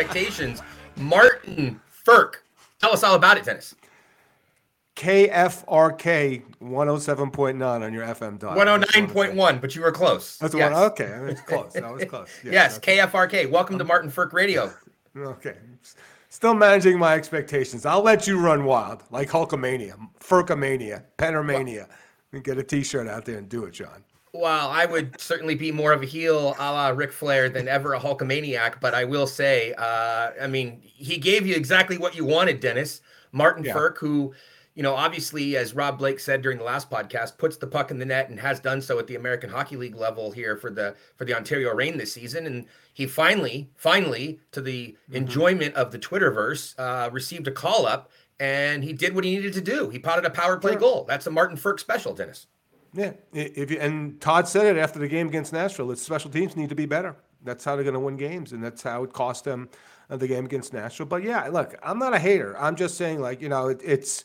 expectations. Martin Frk. Tell us all about it, Dennis. KFRK 107.9 on your FM dial. 109.1, but you were close. That's yes. one. Okay, that was close. That was close. Yes, okay. KFRK. Welcome to Martin Frk Radio. Okay. Still managing my expectations. I'll let you run wild, like Hulkamania, Furkamania, Pennermania. And get a T-shirt out there and do it, John. Well, I would certainly be more of a heel a la Ric Flair than ever a Hulkamaniac, but I will say, uh, I mean, he gave you exactly what you wanted, Dennis. Martin Yeah. Frk, who, you know, obviously, as Rob Blake said during the last podcast, puts the puck in the net and has done so at the American Hockey League level here for the for the Ontario Reign this season. And he finally, finally, to the enjoyment of the Twitterverse, uh, received a call up and he did what he needed to do. He potted a power play Sure. goal. That's a Martin Frk special, Dennis. Yeah, if you, and Todd said it after the game against Nashville. That special teams need to be better. That's how they're going to win games, and that's how it cost them uh, the game against Nashville. But yeah, look, I'm not a hater. I'm just saying, like you know, it, it's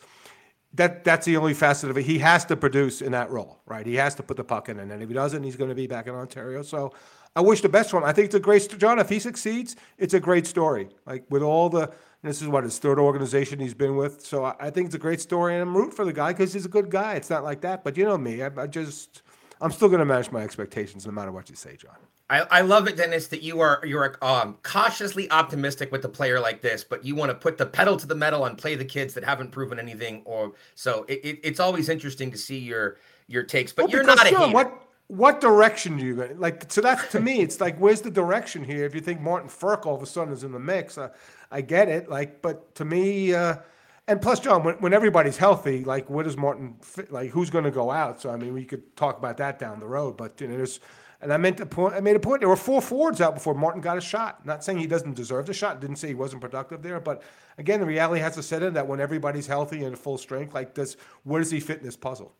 that that's the only facet of it. He has to produce in that role, right? He has to put the puck in, and if he doesn't, he's going to be back in Ontario. So I wish the best for him. I think it's a great, John. If he succeeds, it's a great story. Like with all the, this is what his third organization he's been with. So I, I think it's a great story, and I'm rooting for the guy because he's a good guy. It's not like that, but you know me, I, I just, I'm still going to manage my expectations no matter what you say, John. I, I love it, Dennis, that you are you're um, cautiously optimistic with a player like this, but you want to put the pedal to the metal and play the kids that haven't proven anything. Or so it, it, it's always interesting to see your your takes. But Well, you're not a hater. What what direction do you go? Like so that's to me, it's like where's the direction here? If you think Martin Frk all of a sudden is in the mix, uh, I get it. Like, but to me, uh, and plus, John, when, when everybody's healthy, like where does Martin fit? Like who's going to go out? So I mean, we could talk about that down the road. But you know, there's. And I meant to point. I made a point. There were four forwards out before Martin got a shot. Not saying he doesn't deserve the shot. Didn't say he wasn't productive there. But again, the reality has to set in that when everybody's healthy and full strength, like this, where does he fit in this puzzle?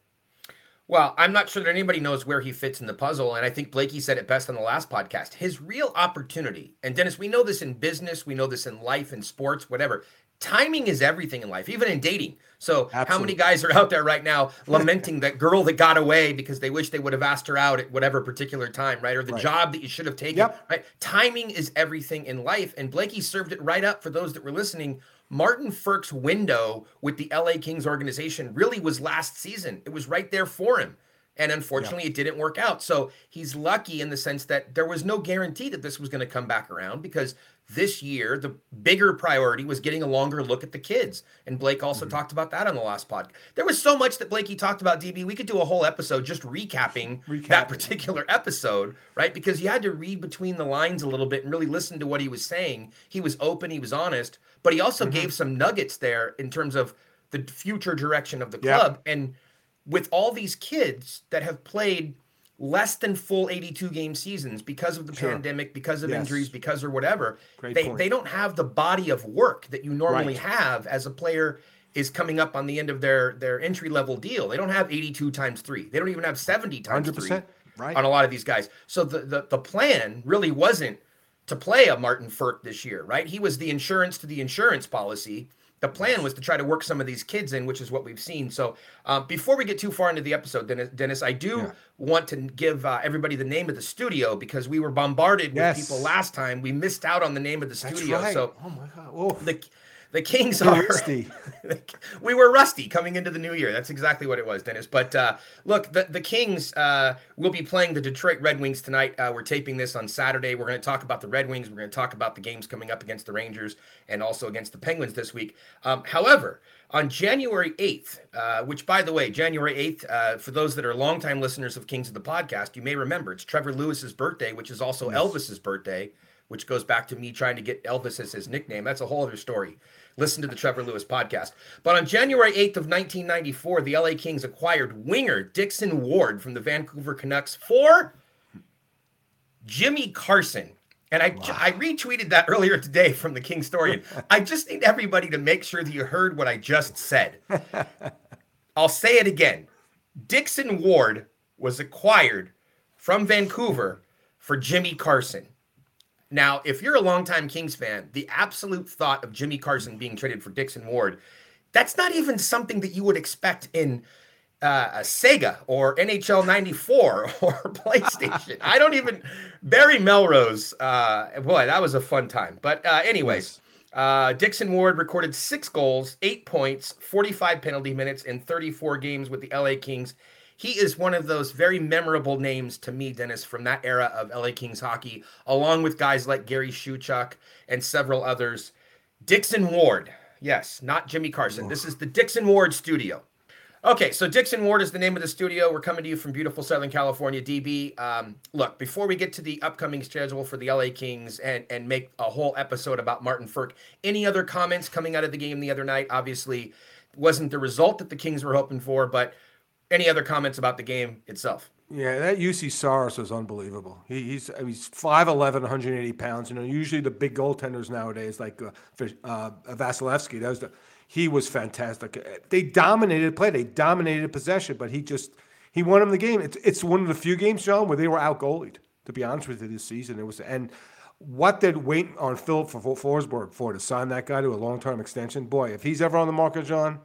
Well, I'm not sure that anybody knows where he fits in the puzzle. And I think Blakey said it best on the last podcast. His real opportunity, and Dennis, we know this in business, we know this in life, in sports, whatever. Timing is everything in life, even in dating. So, how many guys are out there right now lamenting that girl that got away because they wish they would have asked her out at whatever particular time, right? Or the Right. job that you should have taken, Yep. right? Timing is everything in life. And Blakey served it right up for those that were listening. Martin Frk's window with the LA Kings organization really was last season. It was right there for him. And unfortunately, it didn't work out. So he's lucky in the sense that there was no guarantee that this was going to come back around because this year, the bigger priority was getting a longer look at the kids. And Blake also mm-hmm. talked about that on the last pod. There was so much that Blakey talked about, DB. We could do a whole episode just recapping, that particular episode, right? Because you had to read between the lines a little bit and really listen to what he was saying. He was open, he was honest, but he also mm-hmm. gave some nuggets there in terms of the future direction of the Yeah. club. And with all these kids that have played less than full 82 game seasons because of the Sure. pandemic, because of Yes. injuries, because or whatever, Great they, point. they don't have the body of work that you normally Right. have as a player is coming up on the end of their their entry level deal. They don't have 82 times 3. They don't even have 70 times 3 100%, right. on a lot of these guys. So the, the the plan really wasn't to play a Martin Frk this year, right? He was the insurance to the insurance policy. The plan was to try to work some of these kids in, which is what we've seen. So, um, before we get too far into the episode, Dennis, Dennis I do Yeah. want to give uh, everybody the name of the studio because we were bombarded Yes. with people last time. We missed out on the name of the studio. right. So, oh my God. Oh, the The Kings are Rusty. we were rusty coming into the new year. That's exactly what it was, Dennis. But uh, look, the the Kings uh, will be playing the Detroit Red Wings tonight. Uh, we're taping this on Saturday. We're going to talk about the Red Wings. We're going to talk about the games coming up against the Rangers and also against the Penguins this week. Um, however, on January 8th, uh, which by the way, January 8th, uh, for those that are longtime listeners of Kings of the Podcast, you may remember it's Trevor Lewis's birthday, which is also Elvis's birthday, which goes back to me trying to get Elvis as his nickname. That's a whole other story. Listen to the Trevor Lewis podcast. But on January 8th of 1994, the LA Kings acquired winger Dixon Ward from the Vancouver Canucks for Jimmy Carson. And I, I retweeted that earlier today from the King Historian. I just need everybody to make sure that you heard what I just said. I'll say it again. Dixon Ward was acquired from Vancouver for Jimmy Carson. Now, if you're a longtime Kings fan, the absolute thought of Jimmy Carson being traded for Dixon Ward, that's not even something that you would expect in uh, a Sega or NHL 94 or PlayStation. I don't even Barry Melrose. Uh, boy, that was a fun time. But uh, anyways, uh, Dixon Ward recorded six goals, eight points, 45 penalty minutes in 34 games with the LA Kings. He is one of those very memorable names to me, Dennis, from that era of LA Kings hockey, along with guys like Gary Shuchuk and several others. Dixon Ward, yes, not Jimmy Carson. This is the Dixon Ward studio. Okay, so Dixon Ward is the name of the studio. We're coming to you from beautiful Southern California, DB. Um, look, before we get to the upcoming schedule for the LA Kings and and make a whole episode about Martin Frk, any other comments coming out of the game the other night? Obviously, wasn't the result that the Kings were hoping for, but any other comments about the game itself? Yeah, that Juuse Saros was unbelievable. He, he's he's 5'11", 180 pounds. You know, usually the big goaltenders nowadays, like uh, uh, Vasilevskiy, that was the, he was fantastic. They dominated play. They dominated possession, but he just he won him the game. It's it's one of the few games, John, where they were out goalied. To be honest with you, this season it was and what they'd wait on Philip for Forsberg for to sign that guy to a long term extension. Boy, if he's ever on the market, John,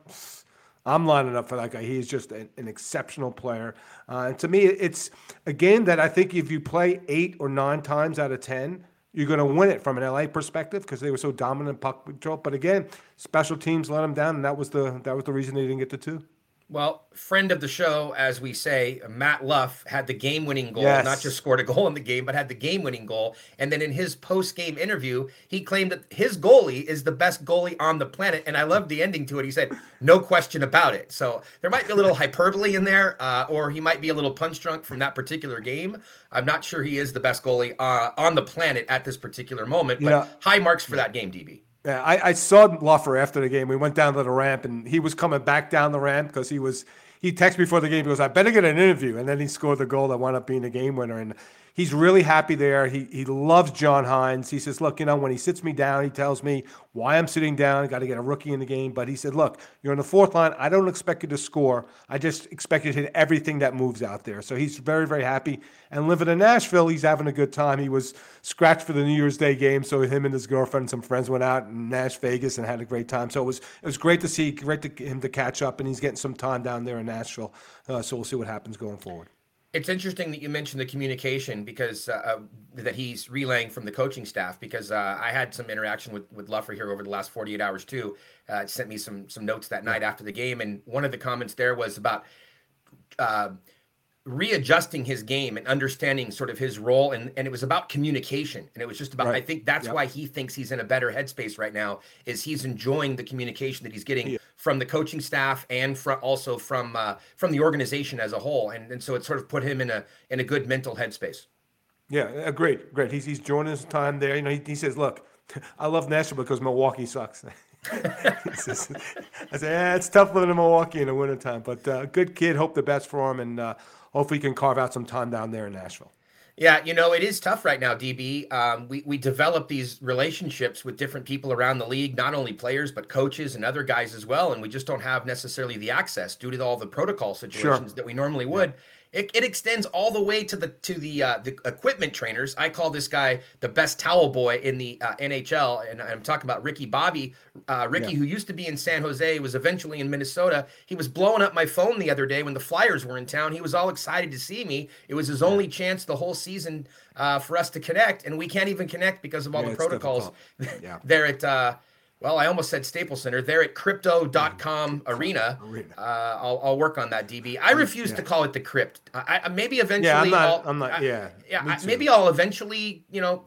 I'm lining up for that guy. He is just an, an exceptional player. Uh, and to me, it's a game that I think if you play eight or nine times out of 10, you're going to win it from an LA perspective because they were so dominant in puck control. But again, special teams let them down, and that was the that was the reason they didn't get the two. Well, friend of the show, as we say, Matt Luff had the game winning goal, Yes. not just scored a goal in the game, but had the game winning goal. And then in his post game interview, he claimed that his goalie is the best goalie on the planet. And I loved the ending to it. He said, no question about it. So there might be a little hyperbole in there, uh, or he might be a little punch drunk from that particular game. I'm not sure he is the best goalie uh, on the planet at this particular moment, but Yeah. high marks for that game, DB. Yeah, I, I saw Luffer after the game. We went down to the ramp, and he was coming back down the ramp because he was. He texted me before the game. He goes, "I better get an interview," and then he scored the goal that wound up being the game winner. And he's really happy there. He he loves John Hynes. He says, "Look, you know, when he sits me down, he tells me why I'm sitting down. Got to get a rookie in the game." But he said, "Look, you're on the fourth line. I don't expect you to score. I just expect you to hit everything that moves out there." So he's very very happy. And living in Nashville, he's having a good time. He was scratched for the New Year's Day game, so him and his girlfriend and some friends went out in Nash Vegas and had a great time. So it was it was great to see, great to him to catch up, and he's getting some time down there in Nashville. Uh, so we'll see what happens going forward. It's interesting that you mentioned the communication because uh, uh, that he's relaying from the coaching staff. Because uh, I had some interaction with with Luffer here over the last 48 hours too. Uh, sent me some some notes that night after the game, and one of the comments there was about uh, readjusting his game and understanding sort of his role, and and it was about communication, and it was just about. I think that's Yep. why he thinks he's in a better headspace right now. Is he's enjoying the communication that he's getting from the coaching staff and from also from uh, from the organization as a whole, and and so it sort of put him in a in a good mental headspace. Yeah, uh, great, great. He's he's enjoying his time there. You know, he, he says, "Look, I love Nashville because Milwaukee sucks." Says- I say, yeah, it's tough living in Milwaukee in the wintertime, but uh, good kid. Hope the best for him, and uh, hopefully can carve out some time down there in Nashville. Yeah, you know, it is tough right now, DB. Um, we, we develop these relationships with different people around the league, not only players, but coaches and other guys as well. And we just don't have necessarily the access due to all the protocol situations that we normally would. It, it extends all the way to the to the uh, the equipment trainers. I call this guy the best towel boy in the uh, NHL, and I'm talking about Ricky Bobby. Uh, Ricky, Yeah. who used to be in San Jose, was eventually in Minnesota. He was blowing up my phone the other day when the Flyers were in town. He was all excited to see me. It was his only chance the whole season uh, for us to connect, and we can't even connect because of all Yeah, the protocols. Yeah. there at uh, Well, I almost said Staples Center. They're at crypto.com arena. Arena. Uh, I'll, I'll work on that, DB. I refuse to call it the crypt. I, I maybe eventually. I'm not- I'll, I'm not- I- yeah, yeah. I, maybe I'll eventually, you know,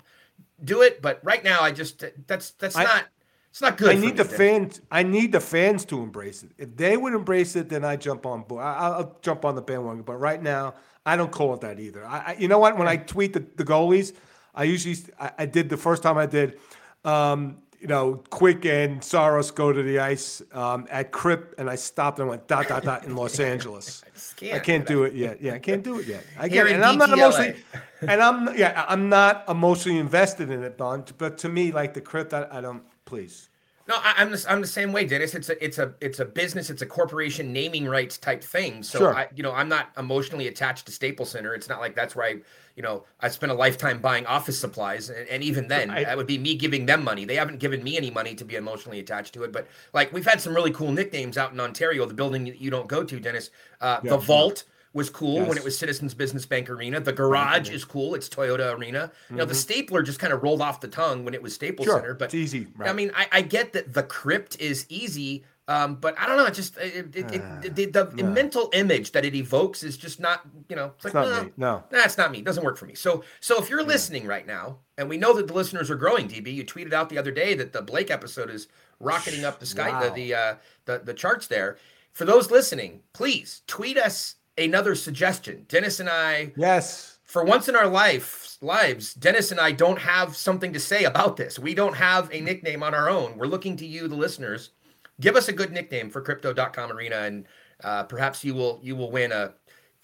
do it. But right now, I just that's that's I- not it's not good. I need the fans. I need the fans to embrace it. If they would embrace it, then I jump on board. I, I'll I'll jump on the bandwagon. But right now, I don't call it that either. I, I you know what? When I tweet the, the goalies, I usually I, I did the first time I did. Um, you know, Quick and Saros go to the ice um, at Crip, and I stopped and went dot dot dot in Los Angeles. I can't can't do do it yet. Yeah, I can't do it yet. I Here get it, and I'm not emotionally, and I'm yeah, I'm not emotionally invested in it, Don. But to me, like the Crypt, I, I don't. Please. No, I, I'm the, I'm the same way, Dennis. It's a it's a it's a business, it's a corporation naming rights type thing. So Sure. I you know I'm not emotionally attached to Staples Center. It's not like that's where I you know I spent a lifetime buying office supplies, and, and even then I- that would be me giving them money. They haven't given me any money to be emotionally attached to it. But like we've had some really cool nicknames out in Ontario. The building that you don't go to, Dennis, uh, Yeah, the sure. Vault was cool when it was Citizens Business Bank Arena. The Garage is cool. It's Toyota Arena. You know the Stapler just kind of rolled off the tongue when it was Staples Mm-hmm. Sure, Center, but it's easy, I mean, I, I get that the crypt is easy, um, but I don't know. It just it, it, it, the, the mental image that it evokes is just not you know. It's, like, not "Nah, no." that's not me. It doesn't work for me. So so if you're listening right now, and we know that the listeners are growing, DB, you tweeted out the other day that the Blake episode is rocketing up the sky the the, uh, the the charts there. For those listening, please tweet us another suggestion. Dennis and I Yes. for once in our life lives, Dennis and I don't have something to say about this. We don't have a nickname on our own. We're looking to you, the listeners. Give us a good nickname for crypto.com arena, and uh, perhaps you will you will win a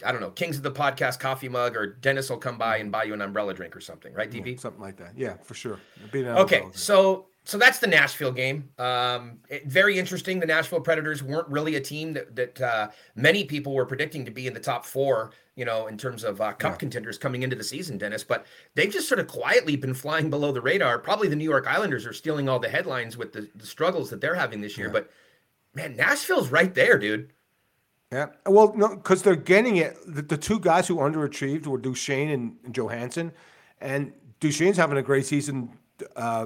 I don't know, Kings of the Podcast coffee mug, or Dennis will come by and buy you an umbrella drink or something, right, DB? Something like that. Yeah, for sure. Beat it out Okay, so so that's the Nashville game. Um, it- very interesting. The Nashville Predators weren't really a team that that uh, many people were predicting to be in the top four. You know, in terms of uh, cup contenders coming into the season, Dennis. But they've just sort of quietly been flying below the radar. Probably the New York Islanders are stealing all the headlines with the, the struggles that they're having this year. But man, Nashville's right there, dude. Yeah. Well, no, because they're getting it. The, the two guys who underachieved were Duchene and, and Johansen, and Duchene's having a great season. Uh,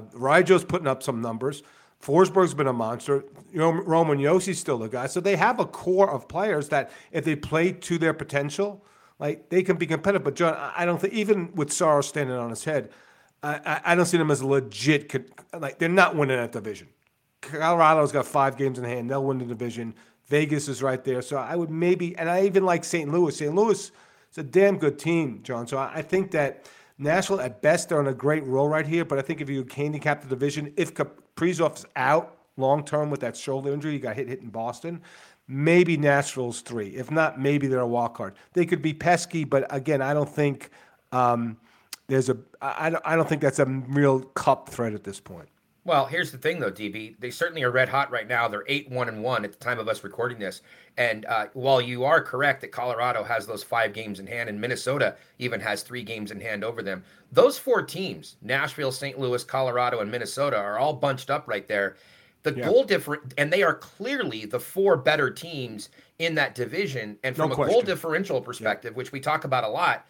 putting up some numbers. Forsberg's been a monster. Roman Josi's still the guy. So they have a core of players that, if they play to their potential, like they can be competitive. But John, I don't think even with Saros standing on his head, I, I, I don't see them as legit. Like they're not winning that division. Colorado's got five games in hand. They'll win the division. Vegas is right there. So I would maybe, and I even like St. Louis. St. Louis is a damn good team, John. So I I think that Nashville, at best, they're on a great roll right here. But I think if you handicap the division, if Kaprizov's out long term with that shoulder injury, he got hit hit in Boston. Maybe Nashville's three. If not, maybe they're a wild card. They could be pesky, but again, I don't think um, there's a. I, I don't- I don't think that's a real cup threat at this point. Well, here's the thing, though, DB. They certainly are red hot right now. They're eight one and one at the time of us recording this. And uh, while you are correct that Colorado has those five games in hand, and Minnesota even has three games in hand over them, those four teams—Nashville, St. Louis, Colorado, and Minnesota—are all bunched up right there. The goal different, and they are clearly the four better teams in that division. And from No a goal differential perspective, which we talk about a lot,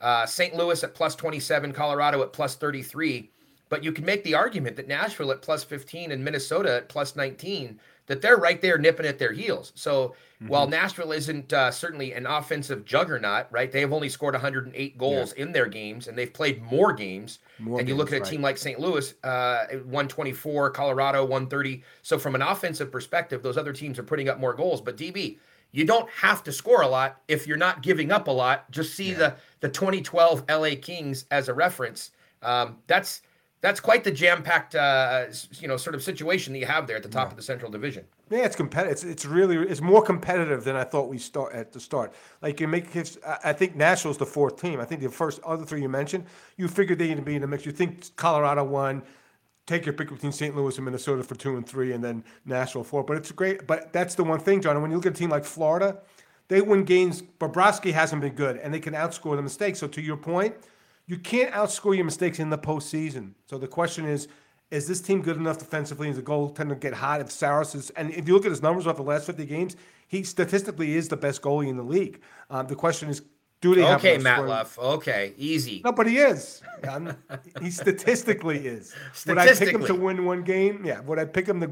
uh, St. Louis at plus 27, Colorado at plus 33. But you can make the argument that Nashville at plus 15 and Minnesota at plus 19, that they're right there nipping at their heels. So while Mm-hmm. Nashville isn't uh, certainly an offensive juggernaut, right? They have only scored 108 goals in their games and they've played more games. More and you look at a right. team like St. Louis, uh, 124, Colorado 130. So from an offensive perspective, those other teams are putting up more goals. But DB, you don't have to score a lot if you're not giving up a lot. Just see the the 2012 LA Kings as a reference. Um, that's that's quite the jam-packed, uh, you know, sort of situation that you have there at the top of the Central Division. Yeah, it's competitive. It's, it's really it's more competitive than I thought we start at the start. Like you make, I I think Nashville's the fourth team. I think the first other three you mentioned, you figured they'd be in the mix. You think Colorado won. Take your pick between St. Louis and Minnesota for two and three, and then Nashville four. But it's great. But that's the one thing, John. When you look at a team like Florida, they win games. Bobrovsky hasn't been good, and they can outscore the mistakes. So to your point, you can't outscore your mistakes in the postseason. So the question is, is this team good enough defensively? Is the goaltender get hot? If Saros is, and if you look at his numbers off the last 50 games, he statistically is the best goalie in the league. Um, the question is, Do they have Okay, enough Matt? Luff. Okay, easy. No, but he is. I'm, he statistically is. Would I pick him to win one game? Yeah. Would I pick him to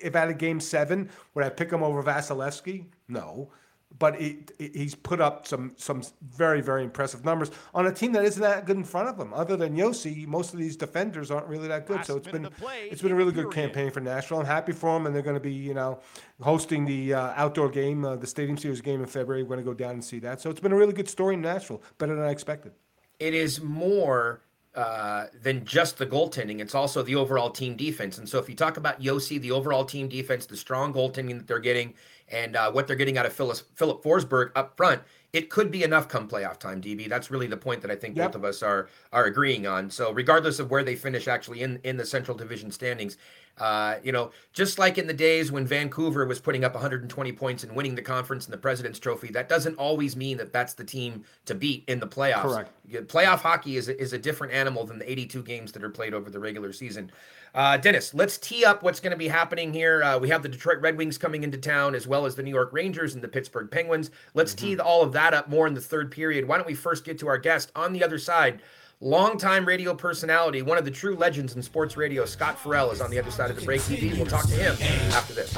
if at a game seven? Would I pick him over Vasilevskiy? No. But he, he's put up some some very very impressive numbers on a team that isn't that good in front of him. Other than Josi, most of these defenders aren't really that good. So it's been it's been a really good campaign for Nashville. I'm happy for them, and they're going to be you know hosting the uh, outdoor game, uh, the Stadium Series game in February. We're going to go down and see that. So it's been a really good story in Nashville, better than I expected. it is more uh, than just the goaltending. It's also the overall team defense. And so if you talk about Josi, the overall team defense, the strong goaltending that they're getting, and uh, what they're getting out of Phyllis, Philip Forsberg up front, it could be enough come playoff time, DB. That's really the point that I think Yep. both of us are are agreeing on. So regardless of where they finish actually in in the Central Division standings, uh, you know, just like in the days when Vancouver was putting up 120 points and winning the conference and the President's Trophy, that doesn't always mean that that's the team to beat in the playoffs. Correct. Playoff hockey is is a different animal than the 82 games that are played over the regular season. Uh, Dennis, let's tee up what's going to be happening here. Uh, we have the Detroit Red Wings coming into town, as well as the New York Rangers and the Pittsburgh Penguins. Let's tee all of that up more in the third period. Why don't we first get to our guest on the other side? Longtime radio personality, one of the true legends in sports radio, Scott Ferrall, is on the other side of the break. TV. We'll talk to him after this.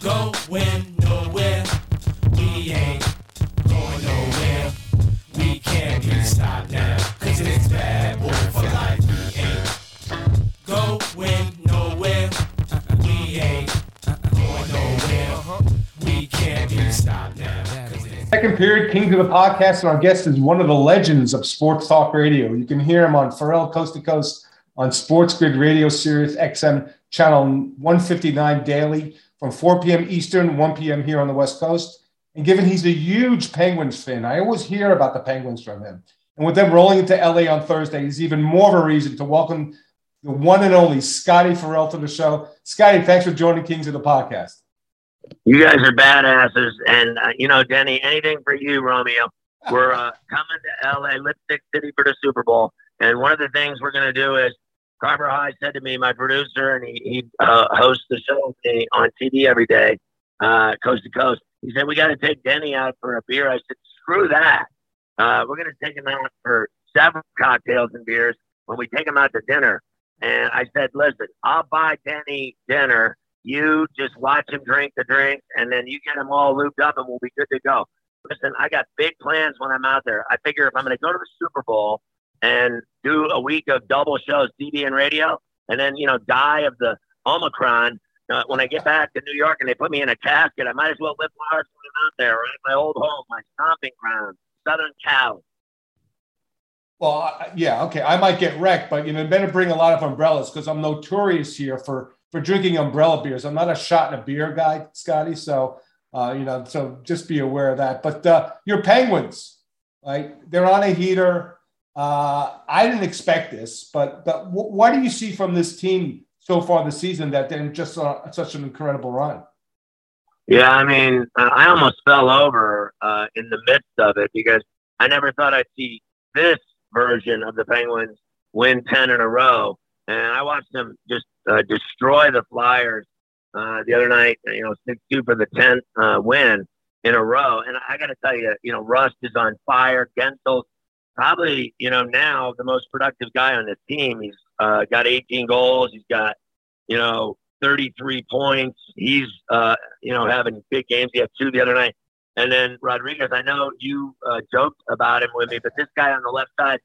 Going nowhere. We ain't going nowhere. We can't be stopped now. Cause it's bad boy Second period, King to the podcast, and our guest is one of the legends of sports talk radio. You can hear him on Ferrall Coast to Coast on Sports Grid Radio Sirius XM channel 159 daily from 4 p.m. Eastern, 1 p.m. here on the West Coast. And given he's a huge Penguins fan, I always hear about the Penguins from him. And with them rolling into LA on Thursday, is even more of a reason to welcome the one and only Scotty Ferrall to the show. Scotty, thanks for joining Kings of the podcast. You guys are badasses, and uh, you know, Denny, anything for you, Romeo. We're uh, coming to LA, Lipstick City, for the Super Bowl, and one of the things we're going to do is Carver High said to me, my producer, and he, he uh, hosts the show on TV every day, uh, coast to coast. He said we got to take Denny out for a beer. I said, screw that. Uh, we're going to take him out for several cocktails and beers when we take him out to dinner. And I said, listen, I'll buy Denny dinner. You just watch him drink the drink, and then you get him all looped up, and we'll be good to go. Listen, I got big plans when I'm out there. I figure if I'm going to go to the Super Bowl and do a week of double shows, TV and radio, and then you know die of the Omicron. Uh, when I get back to New York and they put me in a casket, I might as well live large when I'm out there, right? My old home, my stomping ground, Southern Cal. Well, yeah, okay. I might get wrecked, but you know, better bring a lot of umbrellas because I'm notorious here for for drinking umbrella beers. I'm not a shot in a beer guy, Scotty. So, uh, you know, so just be aware of that. But uh, your Penguins, right? they're on a heater. Uh, I didn't expect this, but but wh- what do you see from this team so far this season that they're just such an incredible run? Yeah, I mean, uh, I almost fell over uh, in the midst of it because I never thought I'd see this version of the Penguins win 10 in a row. And I watched them just uh, destroy the Flyers uh, the other night, you know, 6 2 for the 10th uh, win in a row. And I got to tell you, you know, Rust is on fire. Guentzel's probably, you know, now the most productive guy on this team. He's uh, got 18 goals. He's got, you know, 33 points. He's, uh, you know, having big games. He had two the other night. And then Rodrigues, I know you uh, joked about him with me, but this guy on the left side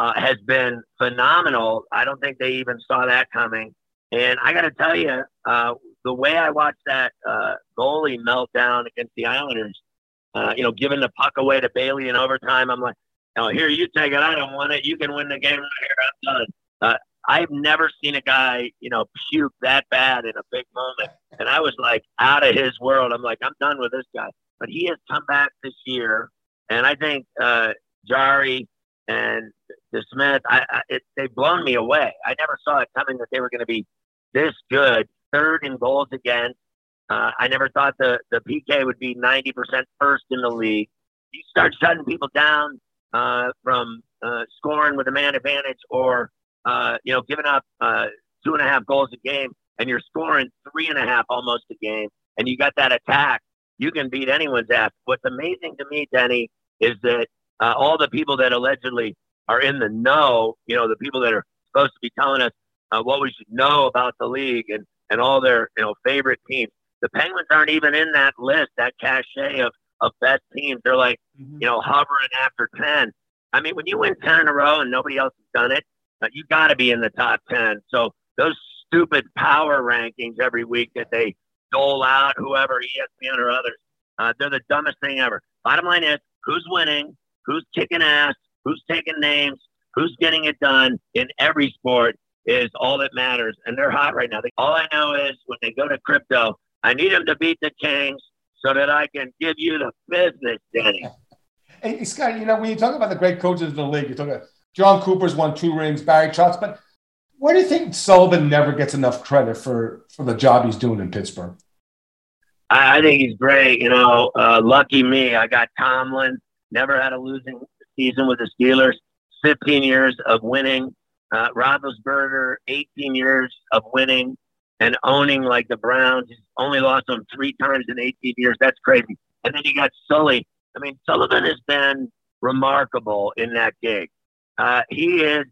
uh, has been phenomenal. I don't think they even saw that coming. And I got to tell you, uh, the way I watched that uh, goalie meltdown against the Islanders, uh, you know, giving the puck away to Bailey in overtime, I'm like, oh, here, you take it. I don't want it. You can win the game right here. I'm done. Uh, I've never seen a guy, you know, puke that bad in a big moment. And I was like out of his world. I'm like, I'm done with this guy. But he has come back this year. And I think uh, Jarry and DeSmith, I, I, it, they've blown me away. I never saw it coming that they were going to be this good, third in goals again. Uh, I never thought the, the PK would be 90% first in the league. You start shutting people down uh, from uh, scoring with a man advantage or, uh, you know, giving up uh, two and a half goals a game and you're scoring three and a half almost a game and you got that attack, you can beat anyone's ass. What's amazing to me, Denny, is that uh, all the people that allegedly are in the know, you know, the people that are supposed to be telling us uh, what we should know about the league and, and all their, you know, favorite teams. The Penguins aren't even in that list, that cachet of, of best teams. They're like, you know, hovering after 10. I mean, when you win 10 in a row and nobody else has done it, uh, you got to be in the top 10. So those stupid power rankings every week that they dole out, whoever, ESPN or others, uh, they're the dumbest thing ever. Bottom line is who's winning, who's kicking ass, who's taking names, who's getting it done in every sport is all that matters. And they're hot right now. All I know is when they go to crypto, I need them to beat the Kings so that I can give you the business, Denny. Hey, Scott, you know, when you talk about the great coaches in the league, you talk about Jon Cooper's won two rings, Barry Trotz, but where do you think Sullivan never gets enough credit for, for the job he's doing in Pittsburgh? I, I think he's great. You know, uh, lucky me. I got Tomlin. Never had a losing season with the Steelers. 15 years of winning. Uh, Roethlisberger, 18 years of winning and owning like the Browns. He's only lost them three times in 18 years. That's crazy. And then you got Sully. I mean, Sullivan has been remarkable in that gig. Uh, he is,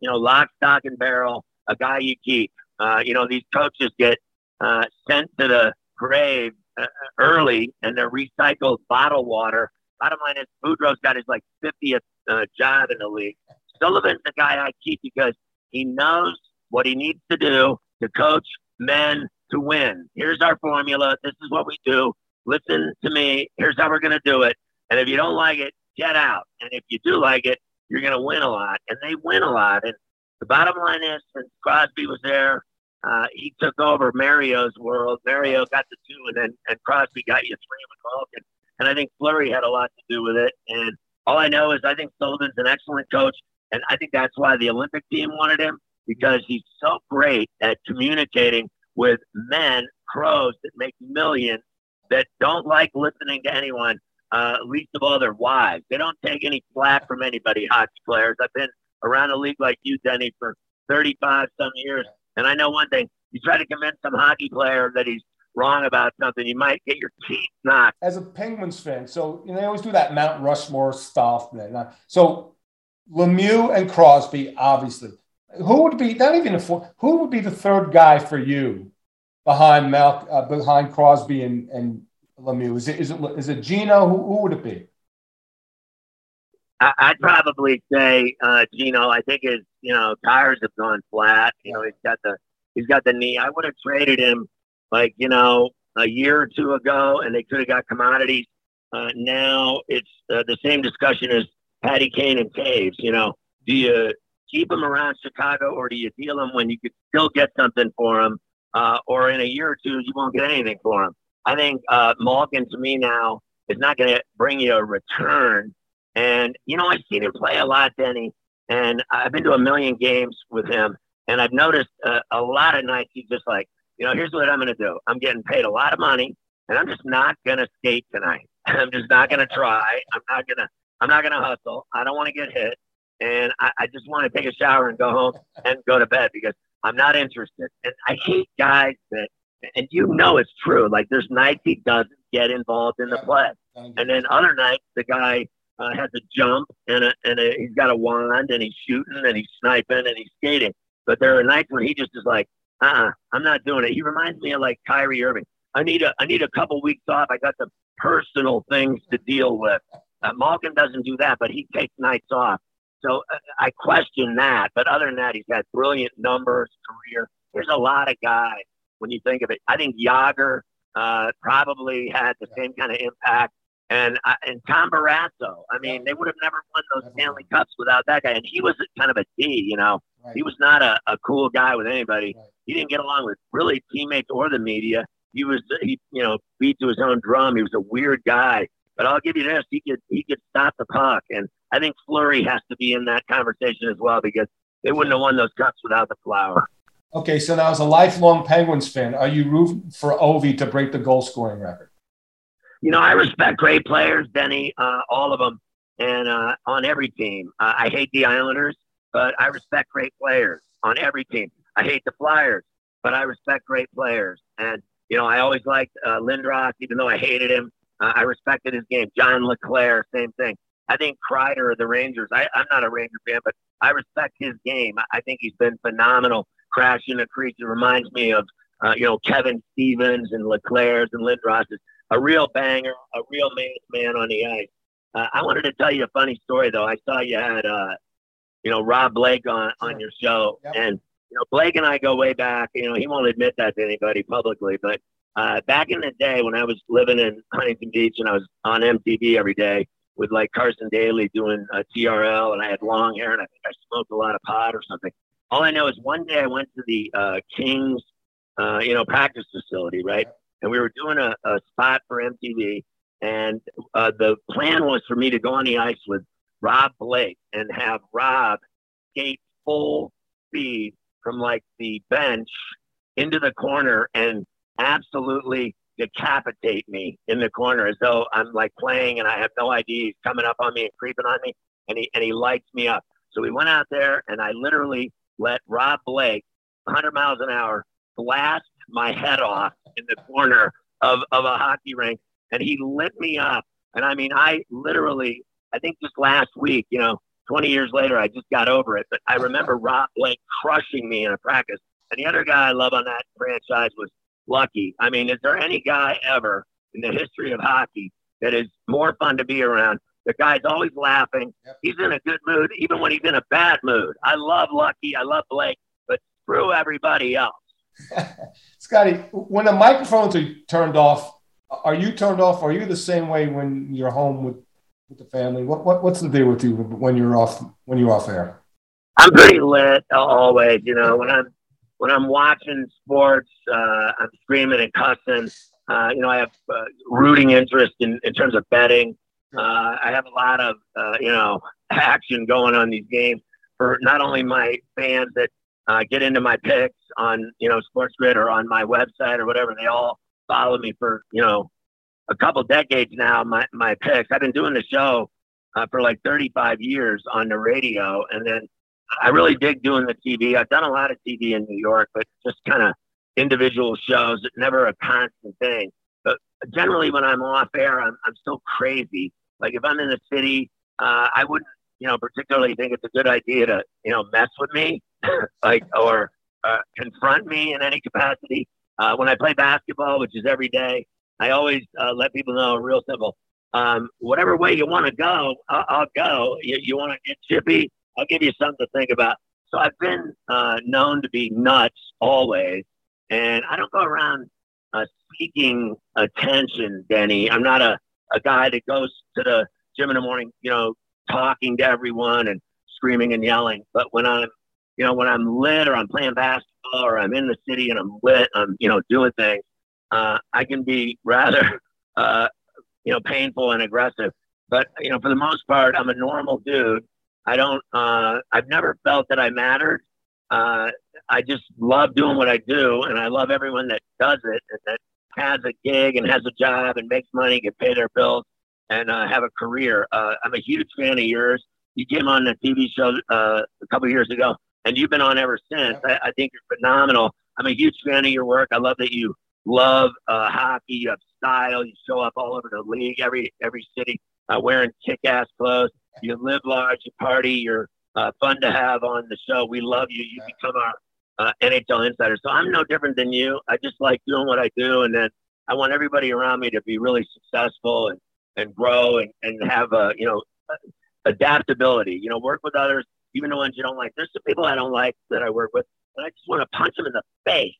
you know, lock, stock, and barrel, a guy you keep. Uh, you know, these coaches get uh, sent to the grave uh, early and they're recycled bottled water. Bottom line is, Boudreau's got his like 50th uh, job in the league. Sullivan's the guy I keep because he knows what he needs to do to coach men to win. Here's our formula. This is what we do. Listen to me. Here's how we're going to do it. And if you don't like it, get out. And if you do like it, you're going to win a lot. And they win a lot. And the bottom line is, since Crosby was there, uh, he took over Mario's world. Mario got the two, and then and Crosby got you three with Malkin. And I think Fleury had a lot to do with it. And all I know is I think Sullivan's an excellent coach, and I think that's why the Olympic team wanted him because he's so great at communicating with men, pros that make millions that don't like listening to anyone, uh, least of all their wives. They don't take any flack from anybody, hockey players. I've been around a league like you, Denny, for 35 some years. And I know one thing you try to convince some hockey player that he's wrong about something, you might get your teeth knocked. As a Penguins fan, so you know, they always do that Mount Rushmore stuff. So Lemieux and Crosby, obviously. Who would be not even a four, who would be the third guy for you behind Mal, uh, behind Crosby and, and Lemieux? Is it is it is it Geno? Who, who would it be? I, I'd probably say uh, Geno. I think his you know tires have gone flat. You know he's got the he's got the knee. I would have traded him like you know a year or two ago, and they could have got commodities. Uh, now it's uh, the same discussion as Patty Kane and Caves. You know, do you keep them around Chicago, or do you deal them when you could still get something for them? uh, or in a year or two you won't get anything for them. I think uh, Malkin to me now is not going to bring you a return. And you know, I've seen him play a lot, Denny, and I've been to a million games with him, and I've noticed uh, a lot of nights he's just like, you know, here's what I'm going to do. I'm getting paid a lot of money, and I'm just not going to skate tonight. I'm just not going to try. I'm not going to. I'm not going to hustle. I don't want to get hit, and I, I just want to take a shower and go home and go to bed because I'm not interested. And I hate guys that, and you know it's true. Like there's nights he doesn't get involved in the play, and then other nights the guy uh, has a jump and a, and a, he's got a wand and he's shooting and he's sniping and he's skating. But there are nights when he just is like, uh-uh, I'm not doing it. He reminds me of like Kyrie Irving. I need a I need a couple weeks off. I got some personal things to deal with. Uh, Malkin doesn't do that, but he takes nights off. So uh, I question that. But other than that, he's got brilliant numbers, career. There's a lot of guys when you think of it. I think Jagr uh, probably had the same kind of impact. And uh, and Tom Barrasso. I mean, they would have never won those Stanley Cups without that guy. And he was kind of a D, you know. He was not a, a cool guy with anybody. He didn't get along with really teammates or the media. He was, he, you know, beat to his own drum. He was a weird guy. But I'll give you this: he could he could stop the puck, and I think Fleury has to be in that conversation as well because they wouldn't have won those cups without the flower. Okay, so now as a lifelong Penguins fan, are you rooting for Ovi to break the goal scoring record? You know, I respect great players, Denny, uh, all of them, and uh, on every team. Uh, I hate the Islanders, but I respect great players on every team. I hate the Flyers, but I respect great players. And you know, I always liked uh, Lindros, even though I hated him. Uh, I respected his game. John LeClair, same thing. I think Kreider of the Rangers. I, I'm not a Ranger fan, but I respect his game. I- I think he's been phenomenal. Crashing the crease. It reminds me of uh, you know Kevin Stevens and LeClair's and Lindros's. A real banger, a real man on the ice. Uh, I wanted to tell you a funny story though. I saw you had uh, you know Rob Blake on on your show, Yep. and you know Blake and I go way back. You know he won't admit that to anybody publicly, but uh, back in the day when I was living in Huntington Beach and I was on MTV every day with like Carson Daly doing a TRL, and I had long hair and I think I smoked a lot of pot or something. All I know is one day I went to the uh, Kings, uh, you know, practice facility, right? And we were doing a, a spot for MTV, and uh, the plan was for me to go on the ice with Rob Blake and have Rob skate full speed from like the bench into the corner and absolutely decapitate me in the corner as though I'm like playing and I have no idea he's coming up on me and creeping on me and he and he lights me up. So we went out there and I literally let Rob Blake 100 miles an hour blast my head off in the corner of, of a hockey rink and he lit me up. And I mean, I literally, I think just last week, you know, 20 years later, I just got over it. But I remember Rob Blake crushing me in a practice. And the other guy I love on that franchise was Lucky. I mean, is there any guy ever in the history of hockey that is more fun to be around? The guy's always laughing. Yep. He's in a good mood, even when he's in a bad mood. I love Lucky. I love Blake, but screw everybody else. Scotty, when the microphones are turned off, are you turned off? Are you the same way when you're home with, with the family? What, what what's the deal with you when you're off when you're off air? I'm pretty lit always. You know, when I'm when I'm watching sports, uh, I'm screaming and cussing. Uh, you know, I have uh, rooting interest in, in terms of betting. Uh, I have a lot of uh, you know action going on these games for not only my fans that uh, get into my picks on you know Sports Grid or on my website or whatever. They all follow me for you know a couple decades now. My my picks. I've been doing the show uh, for like 35 years on the radio, and then I really dig doing the TV. I've done a lot of TV in New York, but just kind of individual shows. Never a constant thing. But generally, when I'm off air, I'm, I'm still crazy. Like if I'm in the city, uh, I wouldn't, you know, particularly think it's a good idea to, you know, mess with me, like or uh, confront me in any capacity. Uh, when I play basketball, which is every day, I always uh, let people know real simple. Um, whatever way you want to go, I'll, I'll go. You, you want to get chippy? I'll give you something to think about. So I've been uh, known to be nuts always, and I don't go around uh, seeking attention, Denny. I'm not a, a guy that goes to the gym in the morning, you know, talking to everyone and screaming and yelling. But when I'm, you know, when I'm lit or I'm playing basketball or I'm in the city and I'm lit, I'm, you know, doing things, uh, I can be rather, uh, you know, painful and aggressive. But, you know, for the most part, I'm a normal dude. I don't, uh, I've never felt that I mattered. Uh, I just love doing what I do, and I love everyone that does it and that has a gig and has a job and makes money, can pay their bills, and uh, have a career. Uh, I'm a huge fan of yours. You came on the TV show uh, a couple years ago, and you've been on ever since. I, I think you're phenomenal. I'm a huge fan of your work. I love that you love uh, hockey. You have style. You show up all over the league, every every city, uh, wearing kick-ass clothes. You live large. You party. You're uh, fun to have on the show. We love you. You become our uh, NHL insider. So I'm no different than you. I just like doing what I do, and then I want everybody around me to be really successful and and grow and and have a you know adaptability. You know, work with others, even the ones you don't like. There's some people I don't like that I work with, and I just want to punch them in the face.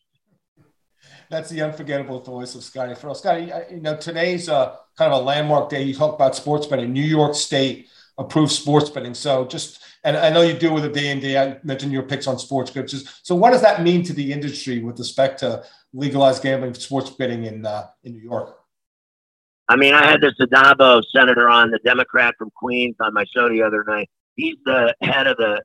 That's the unforgettable voice of Scotty Ferrall. Scotty, you know, today's uh, kind of a landmark day. You talk about sports betting. New York State approved sports betting. So just, and I know you deal with it day in, day. You mentioned your picks on Sports Grid. So what does that mean to the industry with respect to legalized gambling, sports betting in, uh, in New York? I mean, I had this Addabbo senator on, the Democrat from Queens, on my show the other night. He's the head of the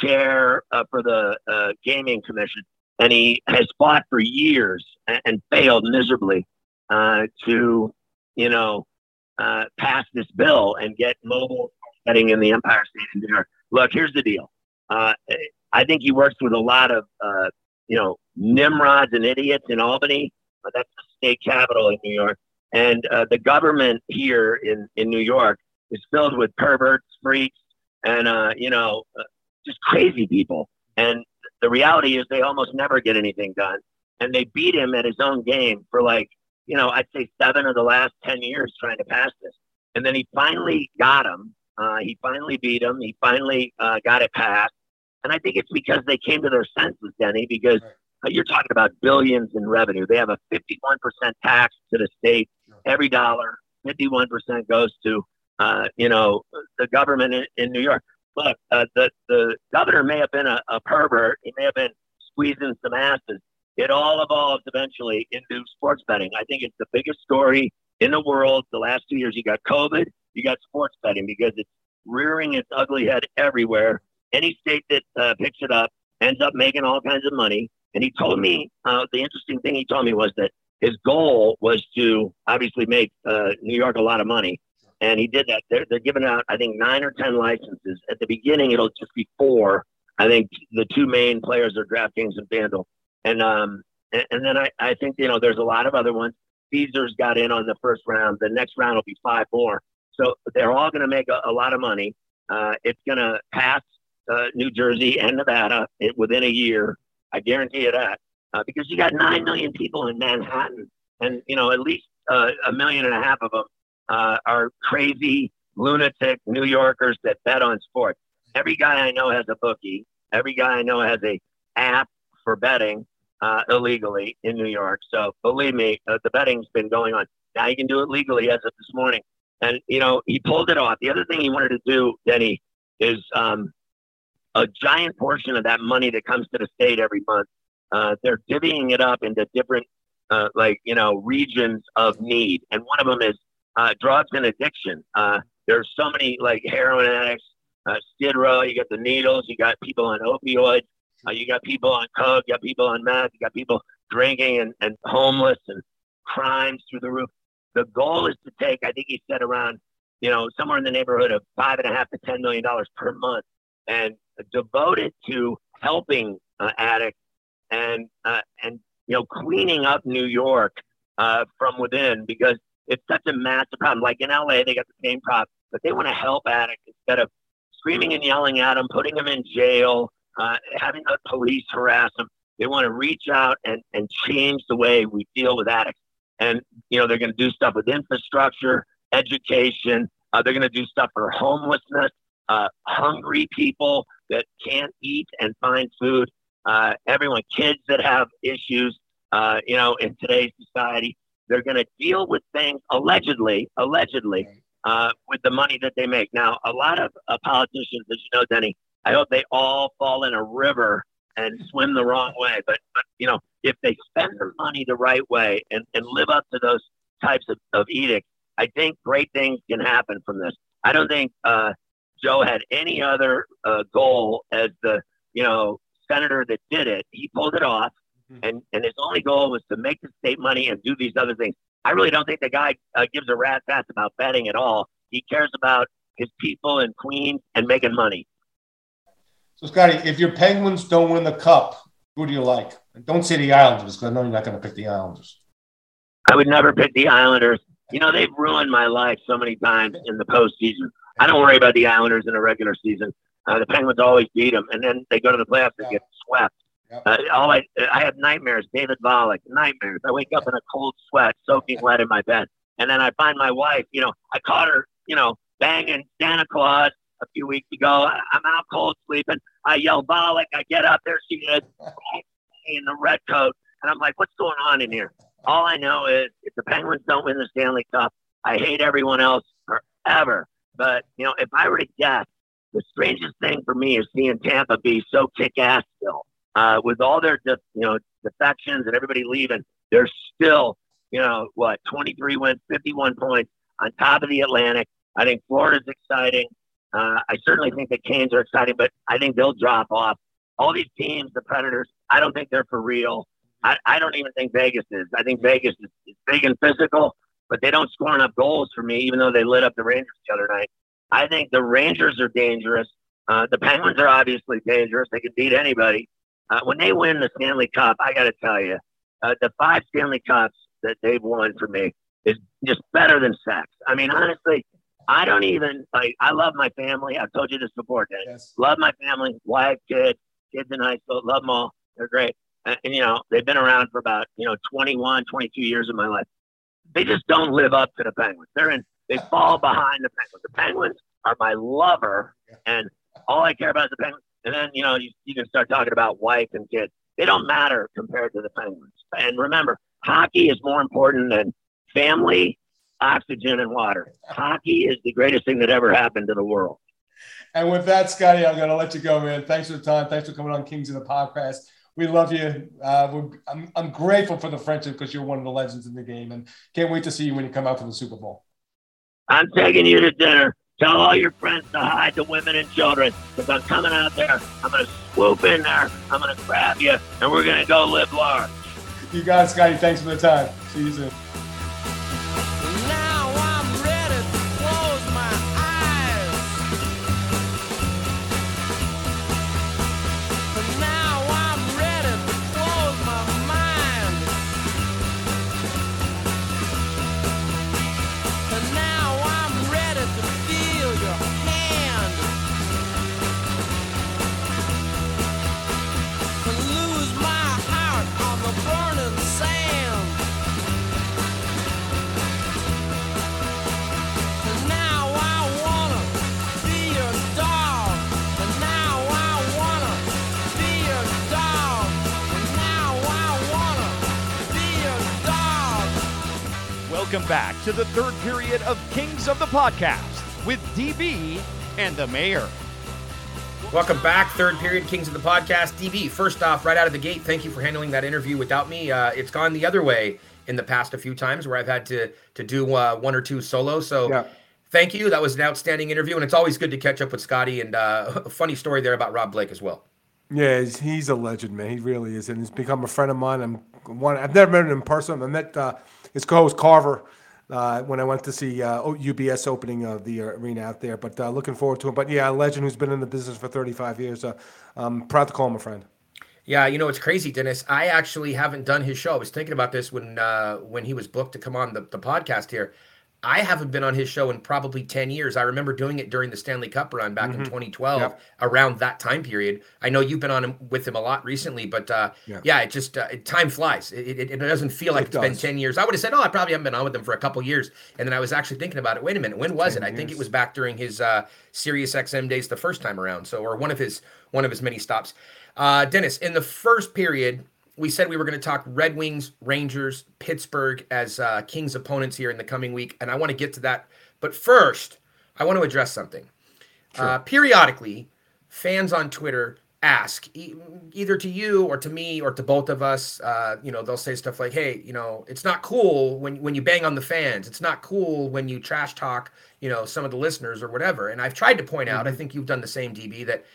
chair uh, for the uh, gaming commission, and he has fought for years and, and failed miserably uh, to, you know, uh, pass this bill and get mobile betting in the Empire State New York. Look, here's the deal. Uh, I think he works with a lot of, uh, you know, nimrods and idiots in Albany. That's the state capital in New York and uh, the government here in, in New York is filled with perverts, freaks, and uh, you know, just crazy people. And the reality is, they almost never get anything done. And they beat him at his own game for like, you know, I'd say seven of the last ten years trying to pass this. And then he finally got him. Uh, he finally beat him. He finally uh, got it passed. And I think it's because they came to their senses, Denny, because you're talking about billions in revenue. They have a 51% tax to the state. Every dollar, 51% goes to, uh, you know, the government in, in New York. Look, uh, the, the governor may have been a, a pervert. He may have been squeezing some asses. It all evolves eventually into sports betting. I think it's the biggest story in the world the last two years. You got COVID, you got sports betting because it's rearing its ugly head everywhere. Any state that uh, picks it up ends up making all kinds of money. And he told me uh, the interesting thing he told me was that his goal was to obviously make uh, New York a lot of money. And he did that. They're, they're giving out, I think, nine or 10 licenses. At the beginning, it'll just be four. I think the two main players are DraftKings and FanDuel. And, um, and, and then I, I think, you know, there's a lot of other ones. Caesars got in on the first round. The next round will be five more. So they're all going to make a, a lot of money. Uh, it's going to pass uh, New Jersey and Nevada it, within a year. I guarantee you that. Uh, because you got 9 million people in Manhattan, and, you know, at least uh, a million and a half of them uh, are crazy, lunatic New Yorkers that bet on sports. Every guy I know has a bookie. Every guy I know has a app for betting uh, illegally in New York. So believe me, uh, the betting's been going on. Now you can do it legally as of this morning. And, you know, he pulled it off. The other thing he wanted to do, Denny, is um, a giant portion of that money that comes to the state every month, uh, they're divvying it up into different, uh, like, you know, regions of need. And one of them is uh, drugs and addiction. Uh, there's so many, like, heroin addicts, uh, Skid Row, you got the needles, you got people on opioids, uh, you got people on coke, you got people on meth, you got people drinking and, and homeless and crimes through the roof. The goal is to take, I think he said around, you know, somewhere in the neighborhood of five and a half to ten million dollars per month, and devote it to helping uh, addicts and uh, and you know cleaning up New York uh, from within because it's such a massive problem. Like in LA, they got the same problem, but they want to help addicts instead of screaming and yelling at them, putting them in jail, uh, having the police harass them. They want to reach out and, and change the way we deal with addicts. And, you know, they're going to do stuff with infrastructure, education. Uh, they're going to do stuff for homelessness, uh, hungry people that can't eat and find food. Uh, everyone, kids that have issues, uh, you know, in today's society, they're going to deal with things allegedly, allegedly, uh, with the money that they make. Now, a lot of uh, politicians, as you know, Denny, I hope they all fall in a river and swim the wrong way. But, but you know, if they spend their money the right way and, and live up to those types of, of edicts, I think great things can happen from this. I don't think uh, Joe had any other uh, goal as the, you know, senator that did it. He pulled it off. And, and his only goal was to make the state money and do these other things. I really don't think the guy uh, gives a rat's ass about betting at all. He cares about his people in Queens and making money. So, Scotty, if your Penguins don't win the cup, who do you like? And don't say the Islanders because I know you're not going to pick the Islanders. I would never pick the Islanders. You know, they've ruined my life so many times in the postseason. I don't worry about the Islanders in the regular season. Uh, the Penguins always beat them, and then they go to the playoffs and Yeah. get swept. Uh, all I, I have nightmares. David Volek, nightmares. I wake up in a cold sweat, soaking wet in my bed, and then I find my wife. You know, I caught her. You know, banging Santa Claus a few weeks ago. I, I'm out cold sleeping. I yell Volek. I get up there. She is in the red coat, and I'm like, "What's going on in here?" All I know is if the Penguins don't win the Stanley Cup, I hate everyone else forever. But you know, if I were to guess, the strangest thing for me is seeing Tampa be so kick-ass still, uh, with all their you know defections and everybody leaving. They're still you know what 23 wins, 51 points on top of the Atlantic. I think Florida's exciting. Uh, I certainly think the Canes are exciting, but I think they'll drop off. All these teams, the Predators, I don't think they're for real. I, I don't even think Vegas is. I think Vegas is, is big and physical, but they don't score enough goals for me, even though they lit up the Rangers the other night. I think the Rangers are dangerous. Uh, the Penguins are obviously dangerous. They can beat anybody. Uh, when they win the Stanley Cup, I got to tell you, uh, the five Stanley Cups that they've won for me is just better than sex. I mean, honestly, I don't even like. I love my family. I've told you this before, Dan. Yes. Love my family, wife, kids, kids in high school. Love them all. They're great. And, and, you know, they've been around for about you know 21, 22 years of my life. They just don't live up to the Penguins. They're in. They fall behind the Penguins. The Penguins are my lover, and all I care about is the Penguins. And then you know you, you can start talking about wife and kids. They don't matter compared to the Penguins. And remember, hockey is more important than family, oxygen, and water. Hockey is the greatest thing that ever happened to the world. And with that, Scotty, I'm going to let you go, man. Thanks for the time. Thanks for coming on Kings of the Podcast. We love you. Uh, we're, I'm, I'm grateful for the friendship because you're one of the legends in the game, and can't wait to see you when you come out for the Super Bowl. I'm taking you to dinner. Tell all your friends to hide the women and children because I'm coming out there. I'm going to swoop in there. I'm going to grab you, and we're going to go live large. You guys, Scotty. Thanks for the time. See you soon. Welcome back to the third period of Kings of the Podcast with DB and the Mayor. Welcome back, third period, Kings of the Podcast. DB, first off, right out of the gate, thank you for handling that interview without me. Uh, it's gone the other way in the past a few times where I've had to to do uh, one or two solo. So Yeah. thank you. That was an outstanding interview, and it's always good to catch up with Scotty. And uh, a funny story there about Rob Blake as well. Yeah, he's, he's a legend, man. He really is, and he's become a friend of mine. I'm one. I've never met him in person. I met uh, his co-host Carver uh, when I went to see uh, UBS opening of the arena out there. But uh, looking forward to him. But yeah, a legend who's been in the business for 35 years. Uh, I'm proud to call him a friend. Yeah, you know it's crazy, Dennis. I actually haven't done his show. I was thinking about this when uh, when he was booked to come on the, the podcast here. I haven't been on his show in probably 10 years. I remember doing it during the Stanley Cup run back in 2012, Yep. around that time period. I know you've been on him, with him a lot recently, but uh, Yeah. yeah. it just uh, it, time flies. It, it, it doesn't feel like It it's been 10 years. I would have said, oh, I probably haven't been on with him for a couple years. And then I was actually thinking about it. Wait a minute, when was it? 10 I think it was back during his uh, Sirius XM days the first time around. So, or one of his one of his many stops. Uh, Dennis, in the first period, we said we were going to talk Red Wings, Rangers, Pittsburgh as uh, Kings opponents here in the coming week, and I want to get to that. But first, I want to address something. Uh, periodically, fans on Twitter ask e- either to you or to me or to both of us. Uh, you know, they'll say stuff like, "Hey, you know, it's not cool when when you bang on the fans. It's not cool when you trash talk, you know, some of the listeners or whatever." And I've tried to point out, I think you've done the same, DB, that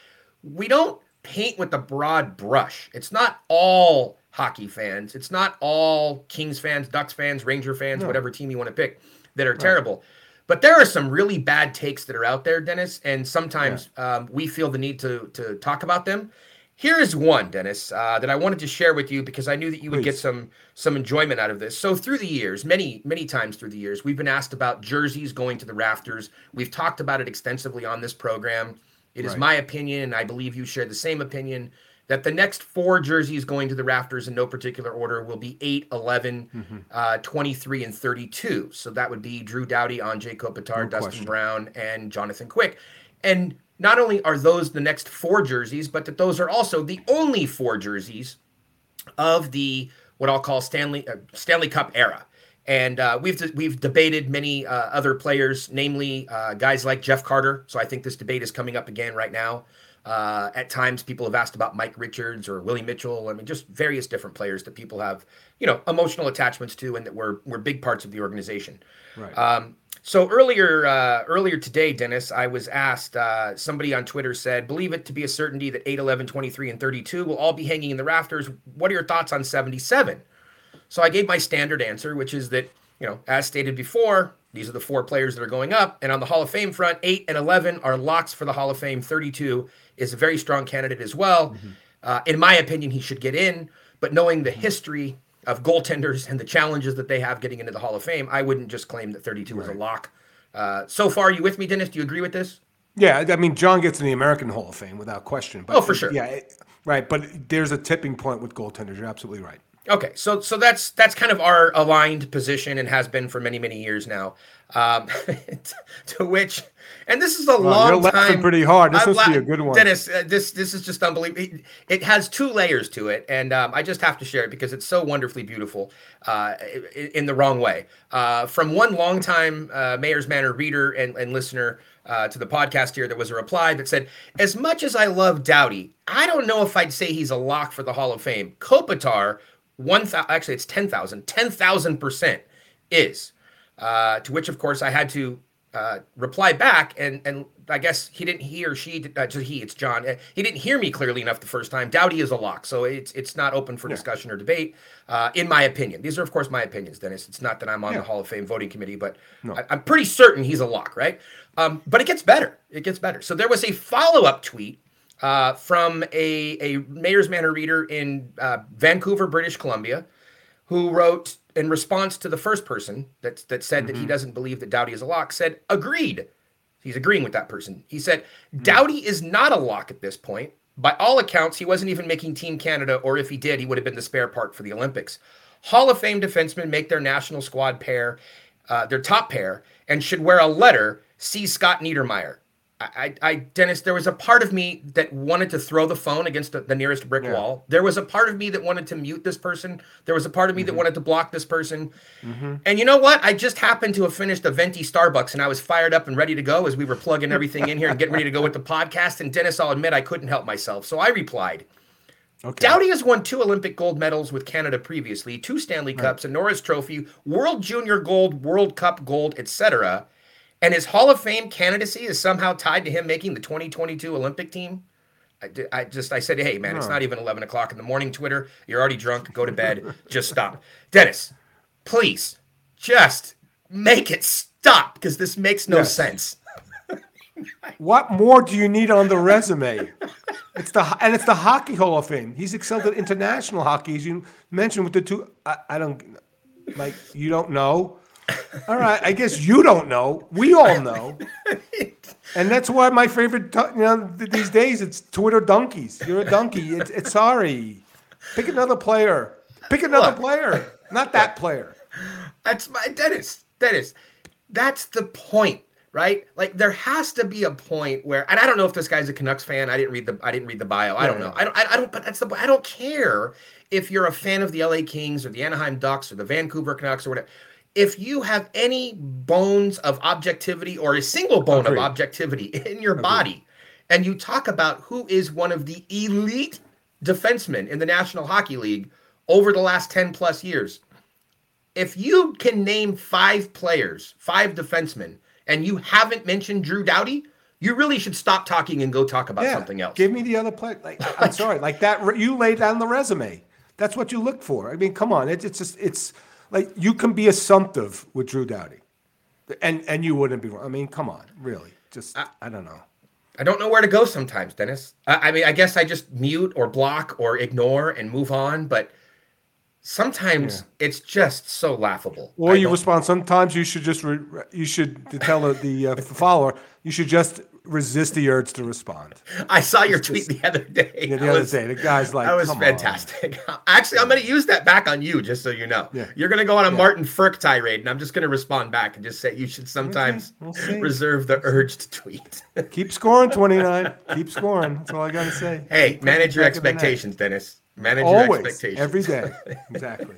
we don't paint with a broad brush. It's not all hockey fans. It's not all Kings fans, Ducks fans, Ranger fans, No. whatever team you want to pick that are terrible. But there are some really bad takes that are out there, Dennis, and sometimes um, we feel the need to to talk about them. Here is one, Dennis, uh, that I wanted to share with you because I knew that you would get some some enjoyment out of this. So through the years, many many times through the years, we've been asked about jerseys going to the rafters. We've talked about it extensively on this program. It is Right. my opinion, and I believe you share the same opinion, that the next four jerseys going to the rafters in no particular order will be 8, 11, Mm-hmm. uh, 23, and 32. So that would be Drew Doughty, Anze Kopitar, No Dustin question. Brown, and Jonathan Quick. And not only are those the next four jerseys, but that those are also the only four jerseys of the what I'll call Stanley uh, Stanley Cup era. And uh, we've we've debated many uh, other players, namely uh, guys like Jeff Carter. So I think this debate is coming up again right now. Uh, at times, people have asked about Mike Richards or Willie Mitchell. I mean, just various different players that people have, you know, emotional attachments to, and that were were big parts of the organization. Right. Um, so earlier, uh, earlier today, Dennis, I was asked. Uh, somebody on Twitter said, "Believe it to be a certainty that 8, 11, 23, and 32 will all be hanging in the rafters. What are your thoughts on 77?" So I gave my standard answer, which is that you know, as stated before, these are the four players that are going up, and on the Hall of Fame front, 8 and 11 are locks for the Hall of Fame. 32 is a very strong candidate as well. Uh, in my opinion, he should get in, but knowing the history of goaltenders and the challenges that they have getting into the Hall of Fame, I wouldn't just claim that 32 is a lock. Uh, so far, you with me, Dennis? Do you agree with this? Yeah, I mean, John gets in the American Hall of Fame without question. But Oh, for sure. Yeah, it- right. But there's a tipping point with goaltenders. You're absolutely right. Okay, so so that's that's kind of our aligned position and has been for many many years now. Um, to which, and this is a long you're laughing time. pretty hard. This be la- a good one. Dennis. Uh, this this is just unbelievable. It, it has two layers to it, and um, I just have to share it because it's so wonderfully beautiful. Uh, in, in the wrong way, uh, from one longtime uh, Mayor's Manor reader and, and listener. Uh, to the podcast here, there was a reply that said, "As much as I love Doughty, I don't know if I'd say he's a lock for the Hall of Fame. Kopitar, one thousand, actually, it's 10,000, 10,000 percent is." Uh, to which, of course, I had to uh, reply back, and and I guess he didn't he or she uh, just he it's John. uh, He didn't hear me clearly enough the first time. Doughty is a lock, so it's it's not open for discussion or debate. Uh, in my opinion, these are of course my opinions, Dennis. It's not that I'm on Yeah. the Hall of Fame voting committee, but I, I'm pretty certain he's a lock, right? Um, but it gets better. It gets better. So there was a follow up tweet uh, from a a Mayor's Manor reader in uh, Vancouver, British Columbia who wrote in response to the first person that that said that he doesn't believe that Doughty is a lock, said agreed. He's agreeing with that person. He said Doughty is not a lock at this point. By all accounts, he wasn't even making Team Canada, or if he did, he would have been the spare part for the Olympics. Hall of Fame defensemen make their national squad pair, uh, their top pair, and should wear a letter. See Scott Niedermayer. I, I, Dennis, there was a part of me that wanted to throw the phone against the, the nearest brick wall. There was a part of me that wanted to mute this person. There was a part of me that mm-hmm. wanted to block this person. Mm-hmm. And you know what? I just happened to have finished a venti Starbucks and I was fired up and ready to go as we were plugging everything in here and getting ready to go with the podcast. And Dennis, I'll admit I couldn't help myself. So I replied, Okay. Doughty has won two Olympic gold medals with Canada previously, two Stanley Cups, a Norris Trophy, World Junior Gold, World Cup Gold, etc. And his Hall of Fame candidacy is somehow tied to him making the 2022 Olympic team. I, I just I said, hey man, it's not even 11 o'clock in the morning. Twitter, you're already drunk. Go to bed. just stop, Dennis. Please, just make it stop because this makes no Yes. sense. What more do you need on the resume? It's the and it's the Hockey Hall of Fame. He's excelled at international hockey, as you mentioned with the two. I, I don't like you don't know. All right, I guess you don't know. We all know, and that's why my favorite. t- You know, these days it's Twitter donkeys. You're a donkey. It's, it's sorry. Pick another player. Pick another Look. player. Not that player. That's my Dennis. Dennis. That's the point, right? Like there has to be a point where, and I don't know if this guy's a Canucks fan. I didn't read the I didn't read the bio. I don't know. I don't. I, I don't. But that's the. I don't care if you're a fan of the LA Kings or the Anaheim Ducks or the Vancouver Canucks or whatever. If you have any bones of objectivity or a single bone Agreed. of objectivity in your body, and you talk about who is one of the elite defensemen in the National Hockey League over the last 10 plus years, if you can name five players, five defensemen, and you haven't mentioned Drew Doughty, you really should stop talking and go talk about something else. Give me the other play. Like I'm sorry, like that. You laid down the resume. That's what you look for. I mean, come on. It's it's just it's like you can be assumptive with Drew Doughty, and and you wouldn't be wrong. I mean, come on, really. Just I, don't know. I don't know where to go sometimes, Dennis. I, I mean, I guess I just mute or block or ignore and move on, but sometimes it's just so laughable. Or I you respond. Sometimes you should just re, you should tell the, the uh, follower you should just resist the urge to respond. I saw your tweet the other day. Yeah, the I other was- day, the guy's like, that was "Come on." fantastic. Actually, I'm going to use that back on you, just so you know. Yeah. You're going to go on a Martin Frk tirade, and I'm just going to respond back and just say you should sometimes we'll reserve the urge to tweet. Keep scoring, twenty nine. Keep scoring. That's all I got to say. hey, manage your Back of the net. expectations, Dennis. Manage your expectations. every day. Exactly.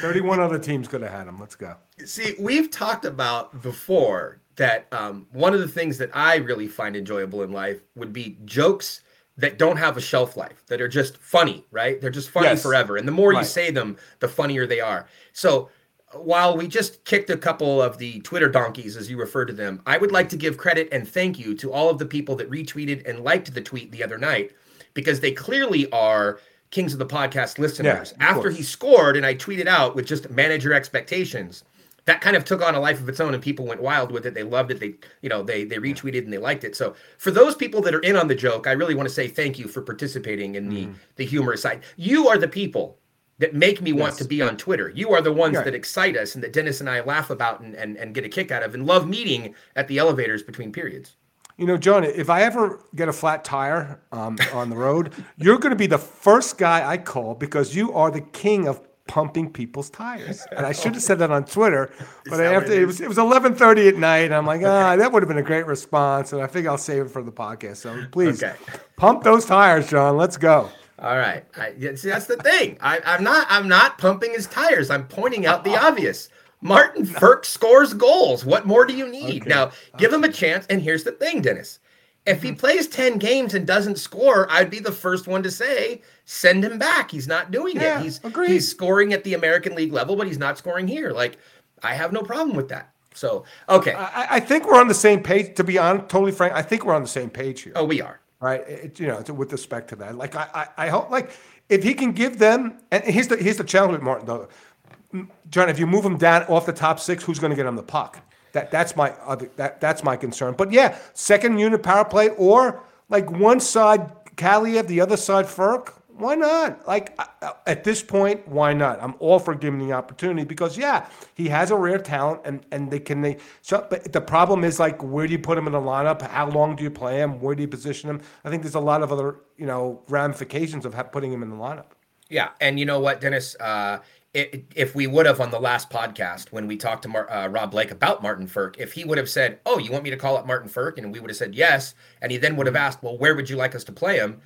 Thirty-one other teams could have had him. Let's go. See, we've talked about before that um, one of the things that I really find enjoyable in life would be jokes that don't have a shelf life, that are just funny, right? They're just funny Yes. forever. And the more you say them, the funnier they are. So while we just kicked a couple of the Twitter donkeys, as you refer to them, I would like to give credit and thank you to all of the people that retweeted and liked the tweet the other night because they clearly are Kings of the Podcast listeners. of After course. he scored and I tweeted out with just manage your expectations, that kind of took on a life of its own and people went wild with it. They loved it. They, you know, they they retweeted and they liked it. So for those people that are in on the joke, I really want to say thank you for participating in the Mm-hmm. the humorous side. You are the people that make me want Yes. to be on Twitter. You are the ones Right. that excite us and that Dennis and I laugh about and, and, and get a kick out of and love meeting at the elevators between periods. You know, John, if I ever get a flat tire um, on the road, you're going to be the first guy I call because you are the king of pumping people's tires. And I should have said that on Twitter, but after it it was it was 11:30 at night, and I'm like, ah, that would have been a great response, and I think I'll save it for the podcast. So please, Okay. pump those tires, John. Let's go. All right. I, see, that's the thing. I, I'm not. I'm not pumping his tires. I'm pointing out the obvious. Martin Frk scores goals. What more do you need? Okay. Now, give him a chance. And here's the thing, Dennis. If Mm-hmm. he plays 10 games and doesn't score, I'd be the first one to say, send him back. He's not doing Yeah, it. He's agreed. he's scoring at the American League level, but he's not scoring here. Like, I have no problem with that. So, okay. I, I think we're on the same page. To be honest, totally frank, I think we're on the same page here. oh, we are. right? It, you know, with respect to that, like I, I, I hope, like if he can give them, and here's the here's the challenge with Martin though, John. If you move him down off the top six, who's going to get him the puck? That that's my other that that's my concern. But yeah, second unit power play or like one side Kaliyev, the other side Frk. Why not? Like I- I- at this point, why not? I'm all for giving the opportunity because yeah, he has a rare talent, and and they can they. So, but the problem is like, where do you put him in the lineup? How long do you play him? Where do you position him? I think there's a lot of other you know ramifications of putting him in the lineup. Yeah, and you know what, Dennis? Uh, if we would have on the last podcast when we talked to Mar- uh, Rob Blake about Martin Frk, if he would have said, "Oh, you want me to call up Martin Frk," and we would have said yes, and he then would have asked, "Well, where would you like us to play him?"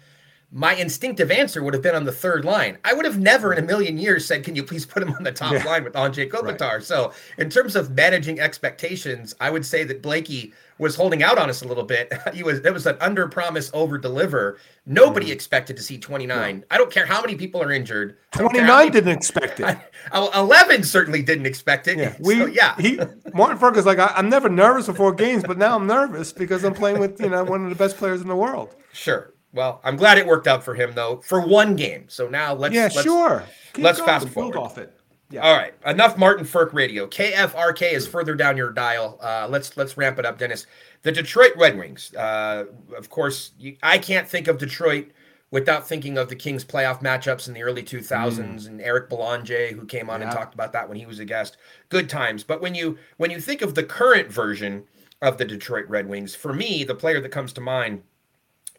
My instinctive answer would have been on the third line. I would have never in a million years said, "Can you please put him on the top Yeah. line with Anze Kopitar?" So, in terms of managing expectations, I would say that Blakey was holding out on us a little bit. He was it was an under promise, over deliver. Nobody mm. expected to see 29. I don't care how many people are injured. I don't care Twenty how nine many- didn't expect it. Oh, 11 certainly didn't expect it. Yeah, we, we yeah. He Martin Frk is like I, I'm never nervous before games, but now I'm nervous because I'm playing with you know one of the best players in the world. sure. Well, I'm glad it worked out for him though, for one game. So now let's Yeah, let's, sure. Keep let's going, fast build forward. off it. Yeah. All right, enough Martin Frk radio. KFRK is further down your dial. Uh, let's let's ramp it up, Dennis. The Detroit Red Wings. Uh, of course, you, I can't think of Detroit without thinking of the Kings playoff matchups in the early 2000s and Eric Belanger, who came on and talked about that when he was a guest. Good times. But when you when you think of the current version of the Detroit Red Wings, for me, the player that comes to mind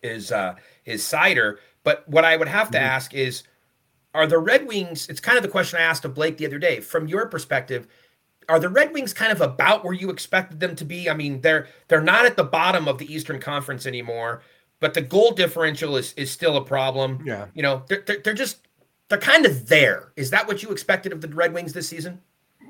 is uh, is Seider. But what I would have to ask is, are the Red Wings? It's kind of the question I asked of Blake the other day. From your perspective, are the Red Wings kind of about where you expected them to be? I mean, they're they're not at the bottom of the Eastern Conference anymore, but the goal differential is is still a problem. Yeah. you know, they're they're, they're just they're kind of there. Is that what you expected of the Red Wings this season?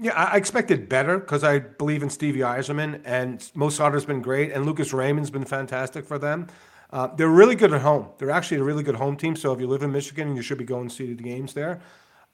Yeah, I expected better because I believe in Stevie Yzerman, and Mo Seider's been great, and Lucas Raymond's been fantastic for them. Uh, they're really good at home. They're actually a really good home team. So if you live in Michigan, you should be going to see the games there.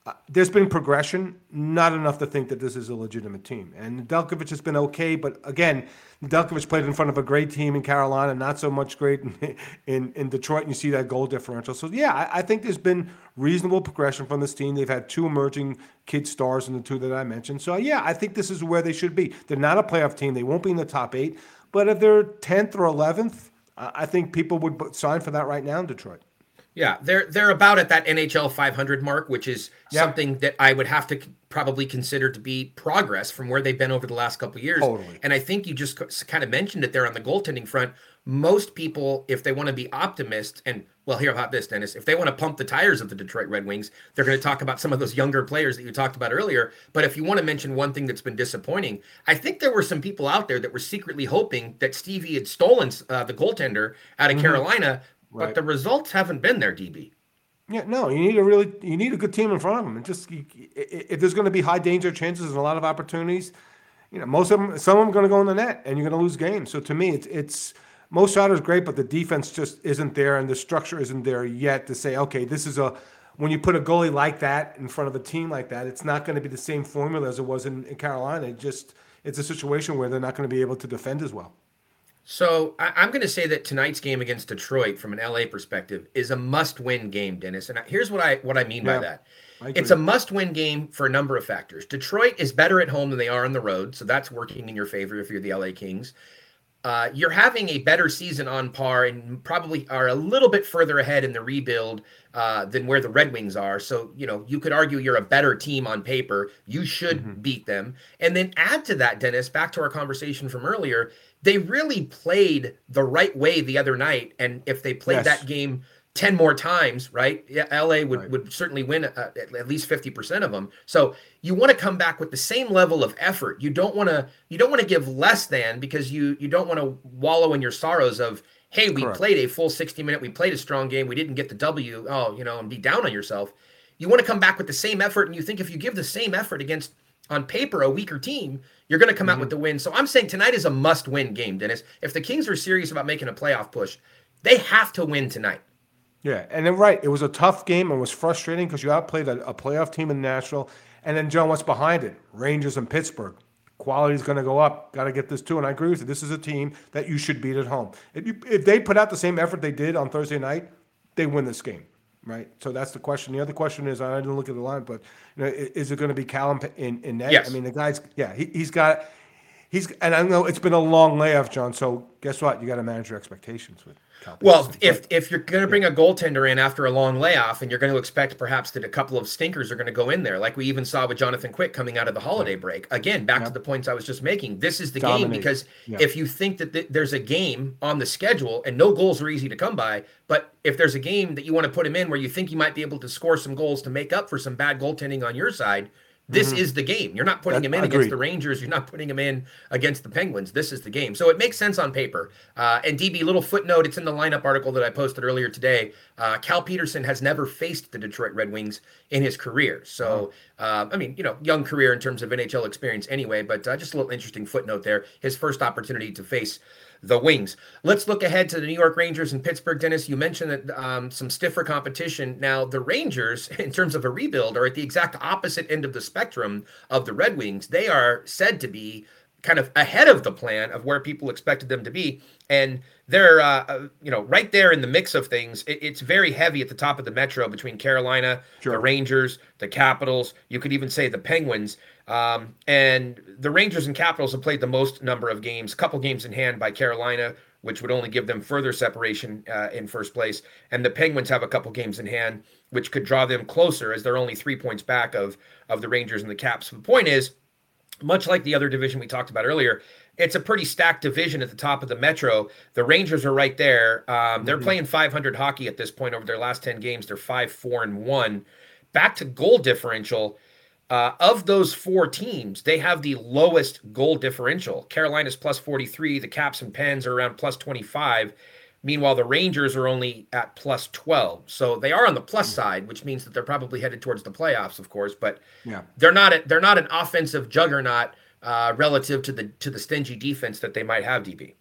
Uh, there's been progression, not enough to think that this is a legitimate team. And Delkovich has been okay, but again, Delkovich played in front of a great team in Carolina, not so much great in, in, in Detroit, and you see that goal differential. So, yeah, I, I think there's been reasonable progression from this team. They've had two emerging kid stars in the two that I mentioned. So, yeah, I think this is where they should be. They're not a playoff team, they won't be in the top eight, but if they're 10th or 11th, I think people would sign for that right now in Detroit. Yeah, they're they're about at that NHL 500 mark, which is Yeah. something that I would have to probably consider to be progress from where they've been over the last couple of years. Totally. And I think you just kind of mentioned it there on the goaltending front. Most people, if they want to be optimists, and well, hear about this, Dennis. If they want to pump the tires of the Detroit Red Wings, they're going to talk about some of those younger players that you talked about earlier. But if you want to mention one thing that's been disappointing, I think there were some people out there that were secretly hoping that Stevie had stolen uh, the goaltender out of Carolina, but Mm-hmm. The results haven't been there, DB. Yeah, no, you need a really you need a good team in front of them, and just you, if there's going to be high danger chances and a lot of opportunities, you know, most of them, some of them are going to go in the net, and you're going to lose games. So to me, it's it's most shot is great, but the defense just isn't there, and the structure isn't there yet to say, okay, this is a when you put a goalie like that in front of a team like that, it's not going to be the same formula as it was in, in Carolina. It just it's a situation where they're not going to be able to defend as well. So I, I'm going to say that tonight's game against Detroit, from an LA perspective, is a must-win game, Dennis. And here's what I what I mean by that. It's a must-win game for a number of factors. Detroit is better at home than they are on the road, so that's working in your favor if you're the LA Kings. uh, you're having a better season on par and probably are a little bit further ahead in the rebuild uh, than where the Red Wings are. So, you know, you could argue you're a better team on paper. You should beat them. And then add to that, Dennis, back to our conversation from earlier, they really played the right way the other night. And if they played Yes. that game 10 more times, right? Yeah, LA would, Right. would certainly win uh, at, at least 50% of them. So you want to come back with the same level of effort. You don't want to you don't want to give less than because you you don't want to wallow in your sorrows of hey, we Correct. played a full 60 minute, we played a strong game, we didn't get the W, oh, you know, and be down on yourself. You want to come back with the same effort and you think if you give the same effort against on paper a weaker team, you're going to come out mm-hmm. with the win. So I'm saying tonight is a must-win game, Dennis. If the Kings are serious about making a playoff push, they have to win tonight. Yeah, and then right, it was a tough game and was frustrating because you outplayed a, a playoff team in Nashville, and then John, what's behind it? Rangers and Pittsburgh. Quality is going to go up. Got to get this too, and I agree with you. This is a team that you should beat at home. If you if they put out the same effort they did on Thursday night, they win this game, right? So that's the question. The other question is, I didn't look at the line, but you know, is it going to be Callum in in net? Yes. I mean, the guy's yeah, he, he's got. He's and I know it's been a long layoff, John. So guess what? You got to manage your expectations with. Well, if if you're going to bring a goaltender in after a long layoff, and you're going to expect perhaps that a couple of stinkers are going to go in there, like we even saw with Jonathan Quick coming out of the holiday break. Again, back to the points I was just making. This is the game because if you think that th- there's a game on the schedule and no goals are easy to come by, but if there's a game that you want to put him in where you think you might be able to score some goals to make up for some bad goaltending on your side. This is the game. You're not putting That- him in against the Rangers. You're not putting him in against the Penguins. This is the game. So it makes sense on paper. Uh, and DB, little footnote, it's in the lineup article that I posted earlier today. Uh, Cal Petersen has never faced the Detroit Red Wings in his career. So, uh, I mean, you know, young career in terms of NHL experience anyway, but uh, just a little interesting footnote there. His first opportunity to face the Wings. Let's look ahead to the New York Rangers and Pittsburgh. Dennis, you mentioned that um, some stiffer competition. Now, the Rangers, in terms of a rebuild, are at the exact opposite end of the spectrum of the Red Wings. They are said to be kind of ahead of the plan of where people expected them to be, and they're uh, uh, you know right there in the mix of things. It, it's very heavy at the top of the metro between Carolina, the Rangers, the Capitals. You could even say the Penguins. Um, and the Rangers and Capitals have played the most number of games, couple games in hand by Carolina, which would only give them further separation uh, in first place. And the Penguins have a couple games in hand, which could draw them closer as they're only three points back of of the Rangers and the Caps. The point is, much like the other division we talked about earlier, it's a pretty stacked division at the top of the Metro. The Rangers are right there. Um, they're playing 500 hockey at this point over their last 10 games. They're 5 4 and 1. Back to goal differential. Uh, of those four teams, they have the lowest goal differential. Carolina's plus 43. The Caps and Pens are around plus 25. Meanwhile, the Rangers are only at plus 12. So they are on the plus side, which means that they're probably headed towards the playoffs, of course. But Yeah. they're not a, they're not an offensive juggernaut uh, relative to the to the stingy defense that they might have. DB.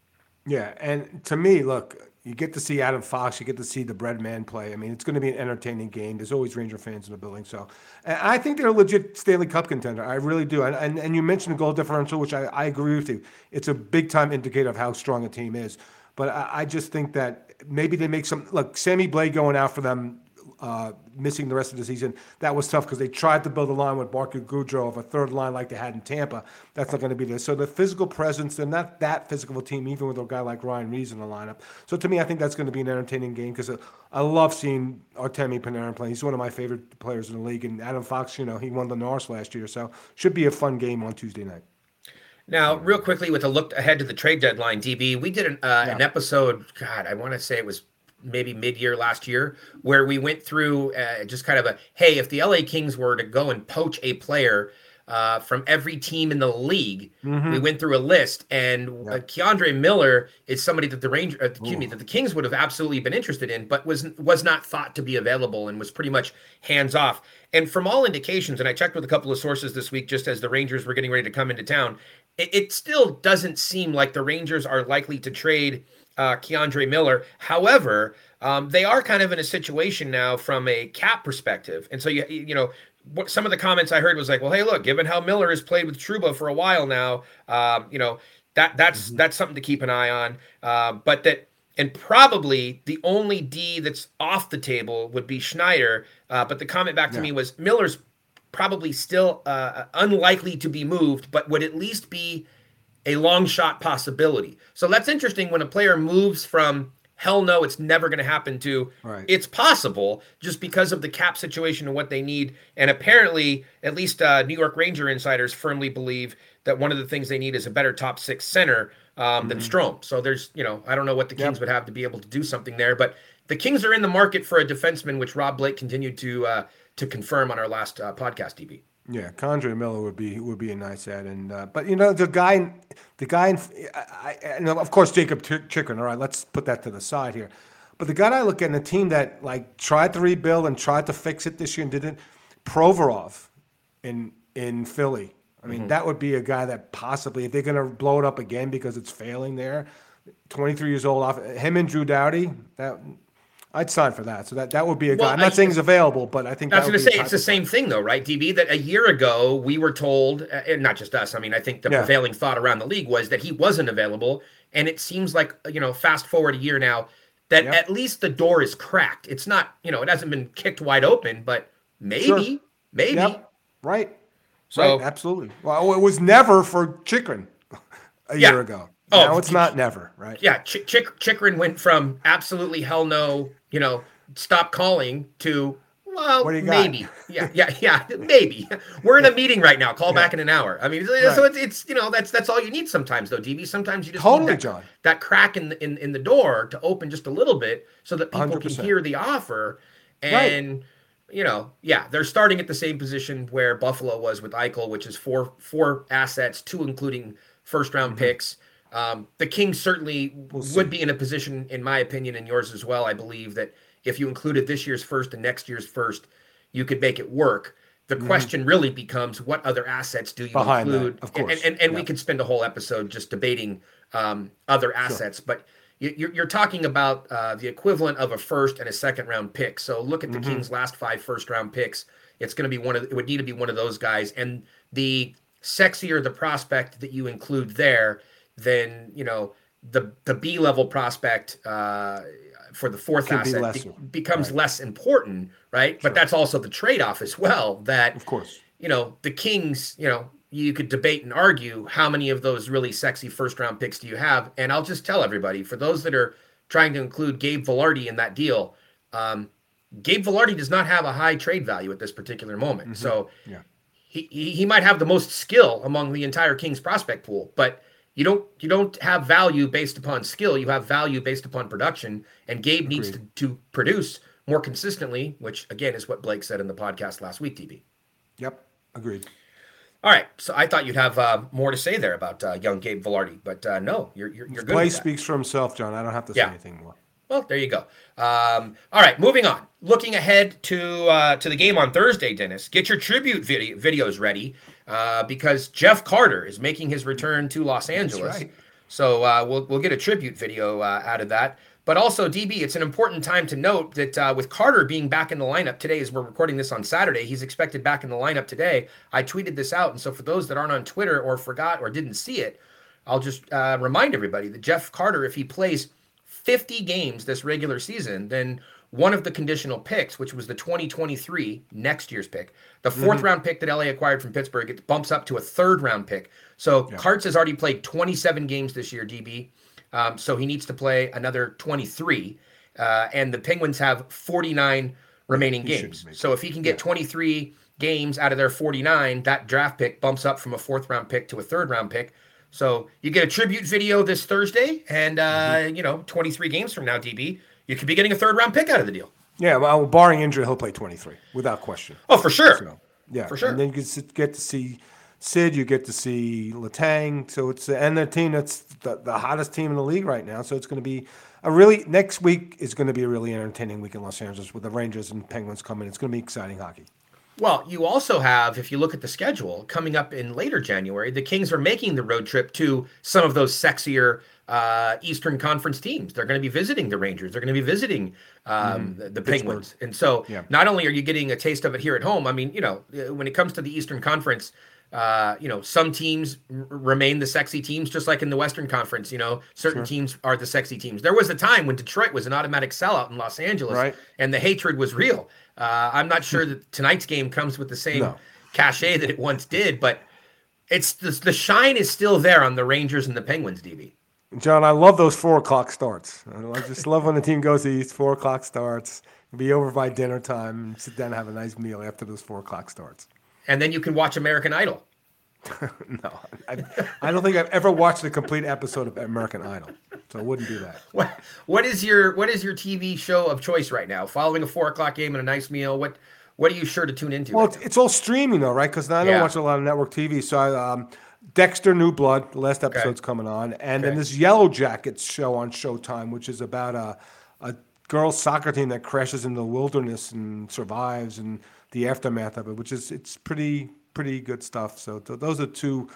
Yeah, and to me, look, you get to see Adam Fox, you get to see the bread man play. I mean, it's going to be an entertaining game. There's always Ranger fans in the building, so and I think they're a legit Stanley Cup contender. I really do. And and, and you mentioned the goal differential, which I, I agree with you. It's a big time indicator of how strong a team is. But I, I just think that maybe they make some look. Sammy Blais going out for them. Uh, missing the rest of the season. That was tough because they tried to build a line with Barclay Goodrow of a third line like they had in Tampa. That's not going to be there. So the physical presence, they're not that physical team, even with a guy like Ryan Reaves in the lineup. So to me, I think that's going to be an entertaining game because I love seeing Artemi Panarin play. He's one of my favorite players in the league. And Adam Fox, you know, he won the Norris last year. So should be a fun game on Tuesday night. Now, real quickly, with a look ahead to the trade deadline, DB, we did an, uh, an episode. God, I want to say it was maybe mid-year last year, where we went through uh, just kind of a hey, if the LA Kings were to go and poach a player uh, from every team in the league, we went through a list, and uh, K'Andre Miller is somebody that the Ranger, uh, excuse me, that the Kings would have absolutely been interested in, but was was not thought to be available and was pretty much hands off. And from all indications, and I checked with a couple of sources this week, just as the Rangers were getting ready to come into town, it, it still doesn't seem like the Rangers are likely to trade uh, K'Andre Miller. However, um, they are kind of in a situation now from a cap perspective, and so you you know what some of the comments I heard was like, well, hey, look, given how Miller has played with Trouba for a while now, um, you know that that's that's something to keep an eye on. Uh, but that and probably the only D that's off the table would be Schneider. Uh, but the comment back to me was Miller's probably still uh, unlikely to be moved, but would at least be a long shot possibility. So that's interesting when a player moves from hell no, it's never going to happen to Right. it's possible just because of the cap situation and what they need. And apparently, at least uh, New York Ranger insiders firmly believe that one of the things they need is a better top six center um, than Strome. So there's, you know, I don't know what the Mm-hmm. Yep. Kings would have to be able to do something there, but the Kings are in the market for a defenseman, which Rob Blake continued to uh, to confirm on our last uh, podcast, DB. Yeah, K'Andre Miller would be would be a nice add, and uh, but you know the guy, the guy, in, I, I, and of course Jacob Ch- Chychrun. All right, let's put that to the side here. But the guy I look at in a team that like tried to rebuild and tried to fix it this year and didn't, Provorov, in in Philly. I mean, that would be a guy that possibly, if they're going to blow it up again because it's failing there, 23 years old, off him and Drew Doughty, that I'd sign for that. So that that would be a guy. Well, I'm not I- saying he's available, but I think I was going to say it's the same thing, though, right, DB? That a year ago we were told, uh, and not just us. I mean, I think the Yeah. prevailing thought around the league was that he wasn't available, and it seems like you know, fast forward a year now, that Yep. at least the door is cracked. It's not, you know, it hasn't been kicked wide open, but maybe, Sure. maybe. Yep. Right. So right. Absolutely. Well, it was never for Chychrun a Yeah. year ago. Oh, now it's not never. Right. yeah, Ch- Chick- Chychrun went from absolutely hell no, you know, stop calling to well, What do you got? maybe, yeah, yeah, yeah, maybe. We're in a meeting right now. Call back in an hour. I mean, so it's, it's you know that's that's all you need sometimes though, DB. Sometimes you just Totally, need that, John. that crack in the in, in the door to open just a little bit so that people can 100%. hear the offer and. You know, yeah, they're starting at the same position where Buffalo was with Eichel, which is four four assets, two including first round mm-hmm. picks. Um, the Kings certainly would be in a position, in my opinion, and yours as well. I believe that if you included this year's first and next year's first, you could make it work. The question really becomes what other assets do you Behind that, include? of And- course. And, and, we Yeah. could spend a whole episode just debating um, other assets, but you- you're, you're talking about uh, the equivalent of a first and a second round pick. So look at the Mm-hmm. Kings' last five first round picks. It's going to be one of it would need to be one of those guys, and the sexier the prospect that you include there, then you know the the B level prospect uh, for the fourth Could be asset lesser. becomes less important, right? But that's also the trade off as well. That Of course. you know, the Kings, you know, you could debate and argue how many of those really sexy first round picks do you have? And I'll just tell everybody for those that are trying to include Gabe Vilardi in that deal, um, Gabe Vilardi does not have a high trade value at this particular moment. So Mm-hmm. Yeah. he, he he might have the most skill among the entire Kings prospect pool, but you don't you don't have value based upon skill. You have value based upon production, and Gabe needs to, to produce more consistently, which again is what Blake said in the podcast last week. DB. Yep. Agreed. All right, so I thought you'd have uh, more to say there about uh, young Gabe Vilardi, but uh, no, you're you're, you're good. Play speaks for himself, John. I don't have to say Yeah. anything more. Well, there you go. Um, all right, moving on. Looking ahead to uh, to the game on Thursday, Dennis. Get your tribute video, videos ready uh, because Jeff Carter is making his return to Los Angeles. right. So uh, we'll we'll get a tribute video uh, out of that. But also, DB, it's an important time to note that uh, with Carter being back in the lineup today, as we're recording this on Saturday, he's expected back in the lineup today. I tweeted this out, and so for those that aren't on Twitter or forgot or didn't see it, I'll just uh, remind everybody that Jeff Carter, if he plays 50 games this regular season, then one of the conditional picks, which was the 2023 next year's pick, the 4th round pick that LA acquired from Pittsburgh, it bumps up to a third round pick. So Karts has already played 27 games this year, DB. Um, so he needs to play another 23. Uh, and the Penguins have 49 remaining He games. So if he can get 23 games out of their 49, that draft pick bumps up from a fourth round pick to a third round pick. So you get a tribute video this Thursday, and uh, Mm-hmm. you know, 23 games from now, DB, you could be getting a third round pick out of the deal. Yeah, well, barring injury, he'll play 23 without question. Oh, for sure. So, yeah, For sure. And then you get to- see Sid, you get to see Letang. So it's and the team that's the, the hottest team in the league right now. So it's going to be a really next week is going to be a really entertaining week in Los Angeles with the Rangers and Penguins coming. It's going to be exciting hockey. Well, you also have, if you look at the schedule coming up in later January, the Kings are making the road trip to some of those sexier uh, Eastern Conference teams. They're going to be visiting the Rangers. They're going to be visiting um, the, the Penguins. And so Yeah. not only are you getting a taste of it here at home, I mean, you know, uh, when it comes to the Eastern Conference, uh, you know, some teams r- remain the sexy teams, just like in the Western Conference. You know, certain teams are the sexy teams. There was a time when Detroit was an automatic sellout in Los Angeles, Right. and the hatred was real. Uh, I'm not sure that tonight's game comes with the same No. cachet that it once did, but It's the, the shine is still there on the Rangers and the Penguins, DB. John, I love those four o'clock starts. I just love when the team goes east, four o'clock starts, be over by dinner time, and sit down and have a nice meal after those four o'clock starts. And then you can watch American Idol. No, I, I don't think I've ever watched a complete episode of American Idol, so I wouldn't do that. What what is your what is your TV show of choice right now? Following a four o'clock game and a nice meal, what what are you sure to tune into? Well, right it's, it's all streaming though, right? Because I don't Yeah. watch a lot of network TV. So I, um, Dexter New Blood, the last episode's coming on, and then this Yellow Jackets show on Showtime, which is about a a girls soccer team that crashes in the wilderness and survives, and the aftermath of it, which is it's pretty pretty good stuff. So th- those are two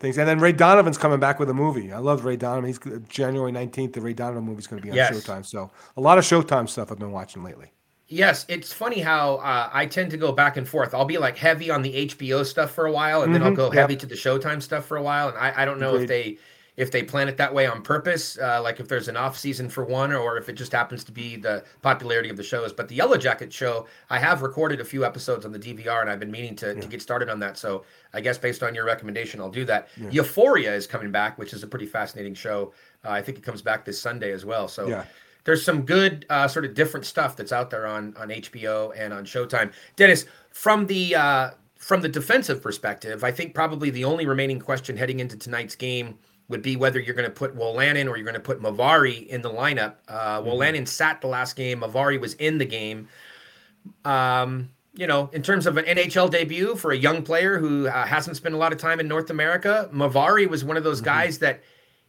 things. And then Ray Donovan's coming back with a movie. I love Ray Donovan. He's January nineteenth. The Ray Donovan movie's going to be on Yes. Showtime. So a lot of Showtime stuff I've been watching lately. Yes, it's funny how uh, I tend to go back and forth. I'll be like heavy on the HBO stuff for a while, and then I'll Mhm, go yep. heavy to the Showtime stuff for a while. And I, I don't know if they if they plan it that way on purpose, uh, like if there's an off season for one, or if it just happens to be the popularity of the shows. But the Yellow Jacket show, I have recorded a few episodes on the DVR, and I've been meaning to, to get started on that. So I guess based on your recommendation, I'll do that. Euphoria is coming back, which is a pretty fascinating show. Uh, I think it comes back this Sunday as well. So Yeah. there's some good uh, sort of different stuff that's out there on on HBO and on Showtime. Dennis, from the uh, from the defensive perspective, I think probably the only remaining question heading into tonight's game would be whether you're going to put Wolanin or you're going to put Moverare in the lineup. Uh, Wolanin sat the last game. Moverare was in the game. Um, you know, in terms of an NHL debut for a young player who uh, hasn't spent a lot of time in North America, Moverare was one of those guys that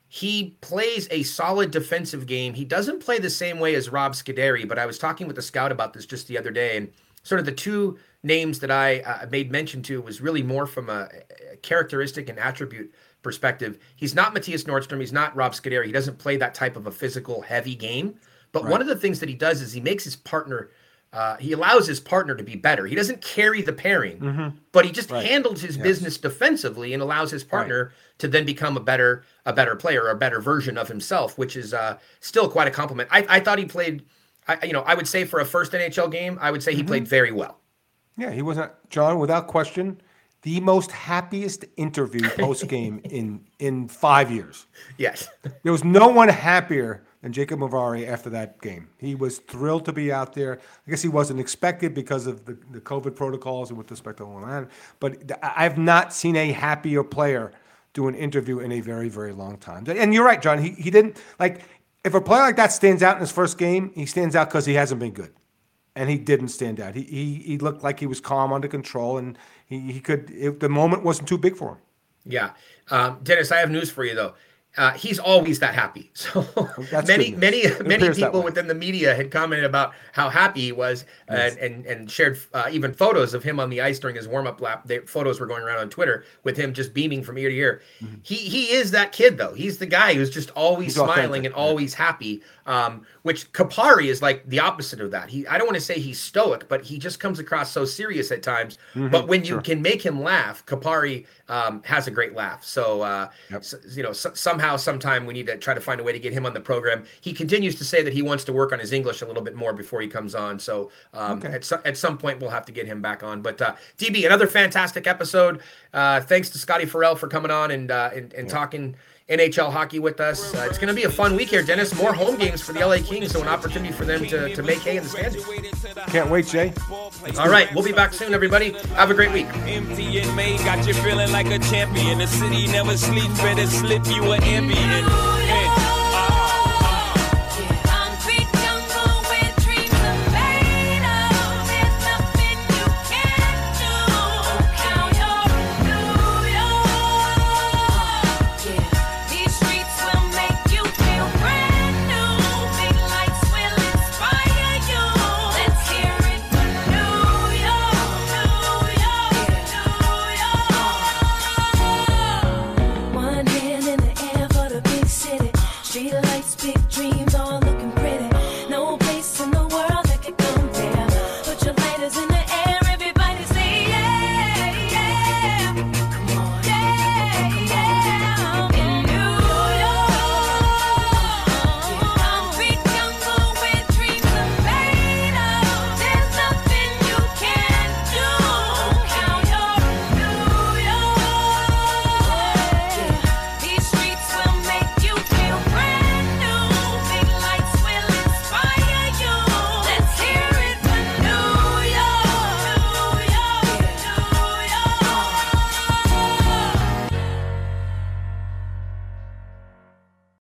he plays a solid defensive game. He doesn't play the same way as Rob Scuderi, but I was talking with a scout about this just the other day, and sort of the two names that I uh, made mention to was really more from a, a characteristic and attribute perspective. He's not Mattias Norstrom. He's not Rob Scuderi. He doesn't play that type of a physical, heavy game. But one of the things that he does is he makes his partner. Uh, he allows his partner to be better. He doesn't carry the pairing, but he just handles his business defensively and allows his partner to then become a better a better player, a better version of himself, which is uh, still quite a compliment. I, I thought he played. I, you know, I would say for a first NHL game, I would say he played very well. Yeah, he wasn't John, without question, the most happiest interview post game in in five years. Yes. There was no one happier than Jacob Moverare after that game. He was thrilled to be out there. I guess he wasn't expected because of the, the COVID protocols and with respect to all that. But I- I've not seen a happier player do an interview in a very, very long time. And you're right, John. He, he didn't like if a player like that stands out in his first game, he stands out because he hasn't been good and he didn't stand out. He he, he looked like he was calm, under control, and he, he could. It, the moment wasn't too big for him. Yeah. Um, Dennis, I have news for you though. Uh, he's always that happy. So That's many, many, It many people within the media had commented about how happy he was and, and, and shared uh, even photos of him on the ice during his warm up lap. The photos were going around on Twitter with him just beaming from ear to ear. He he is that kid though. He's the guy who's just always Mm-hmm. He's smiling and always happy. Um, which Kupari is like the opposite of that. He I don't want to say he's stoic, but he just comes across so serious at times. Mm-hmm. But when you can make him laugh, Kupari um, has a great laugh. So, uh, s- you know, so, somehow, sometime we need to try to find a way to get him on the program. He continues to say that he wants to work on his English a little bit more before he comes on. So, um, at, so, at some point, we'll have to get him back on. But uh, DB, another fantastic episode. Uh, thanks to Scotty Ferrall for coming on and uh, and, and talking. NHL hockey with us. Uh, it's going to be a fun week here, Dennis. More home games for the LA Kings, so an opportunity for them to, to make hay in the standings. Can't wait, Jay. All right, we'll be back soon, everybody. Have a great week. Empty and made, got you feeling like a champion. The city never sleeps, better slip you an ambient.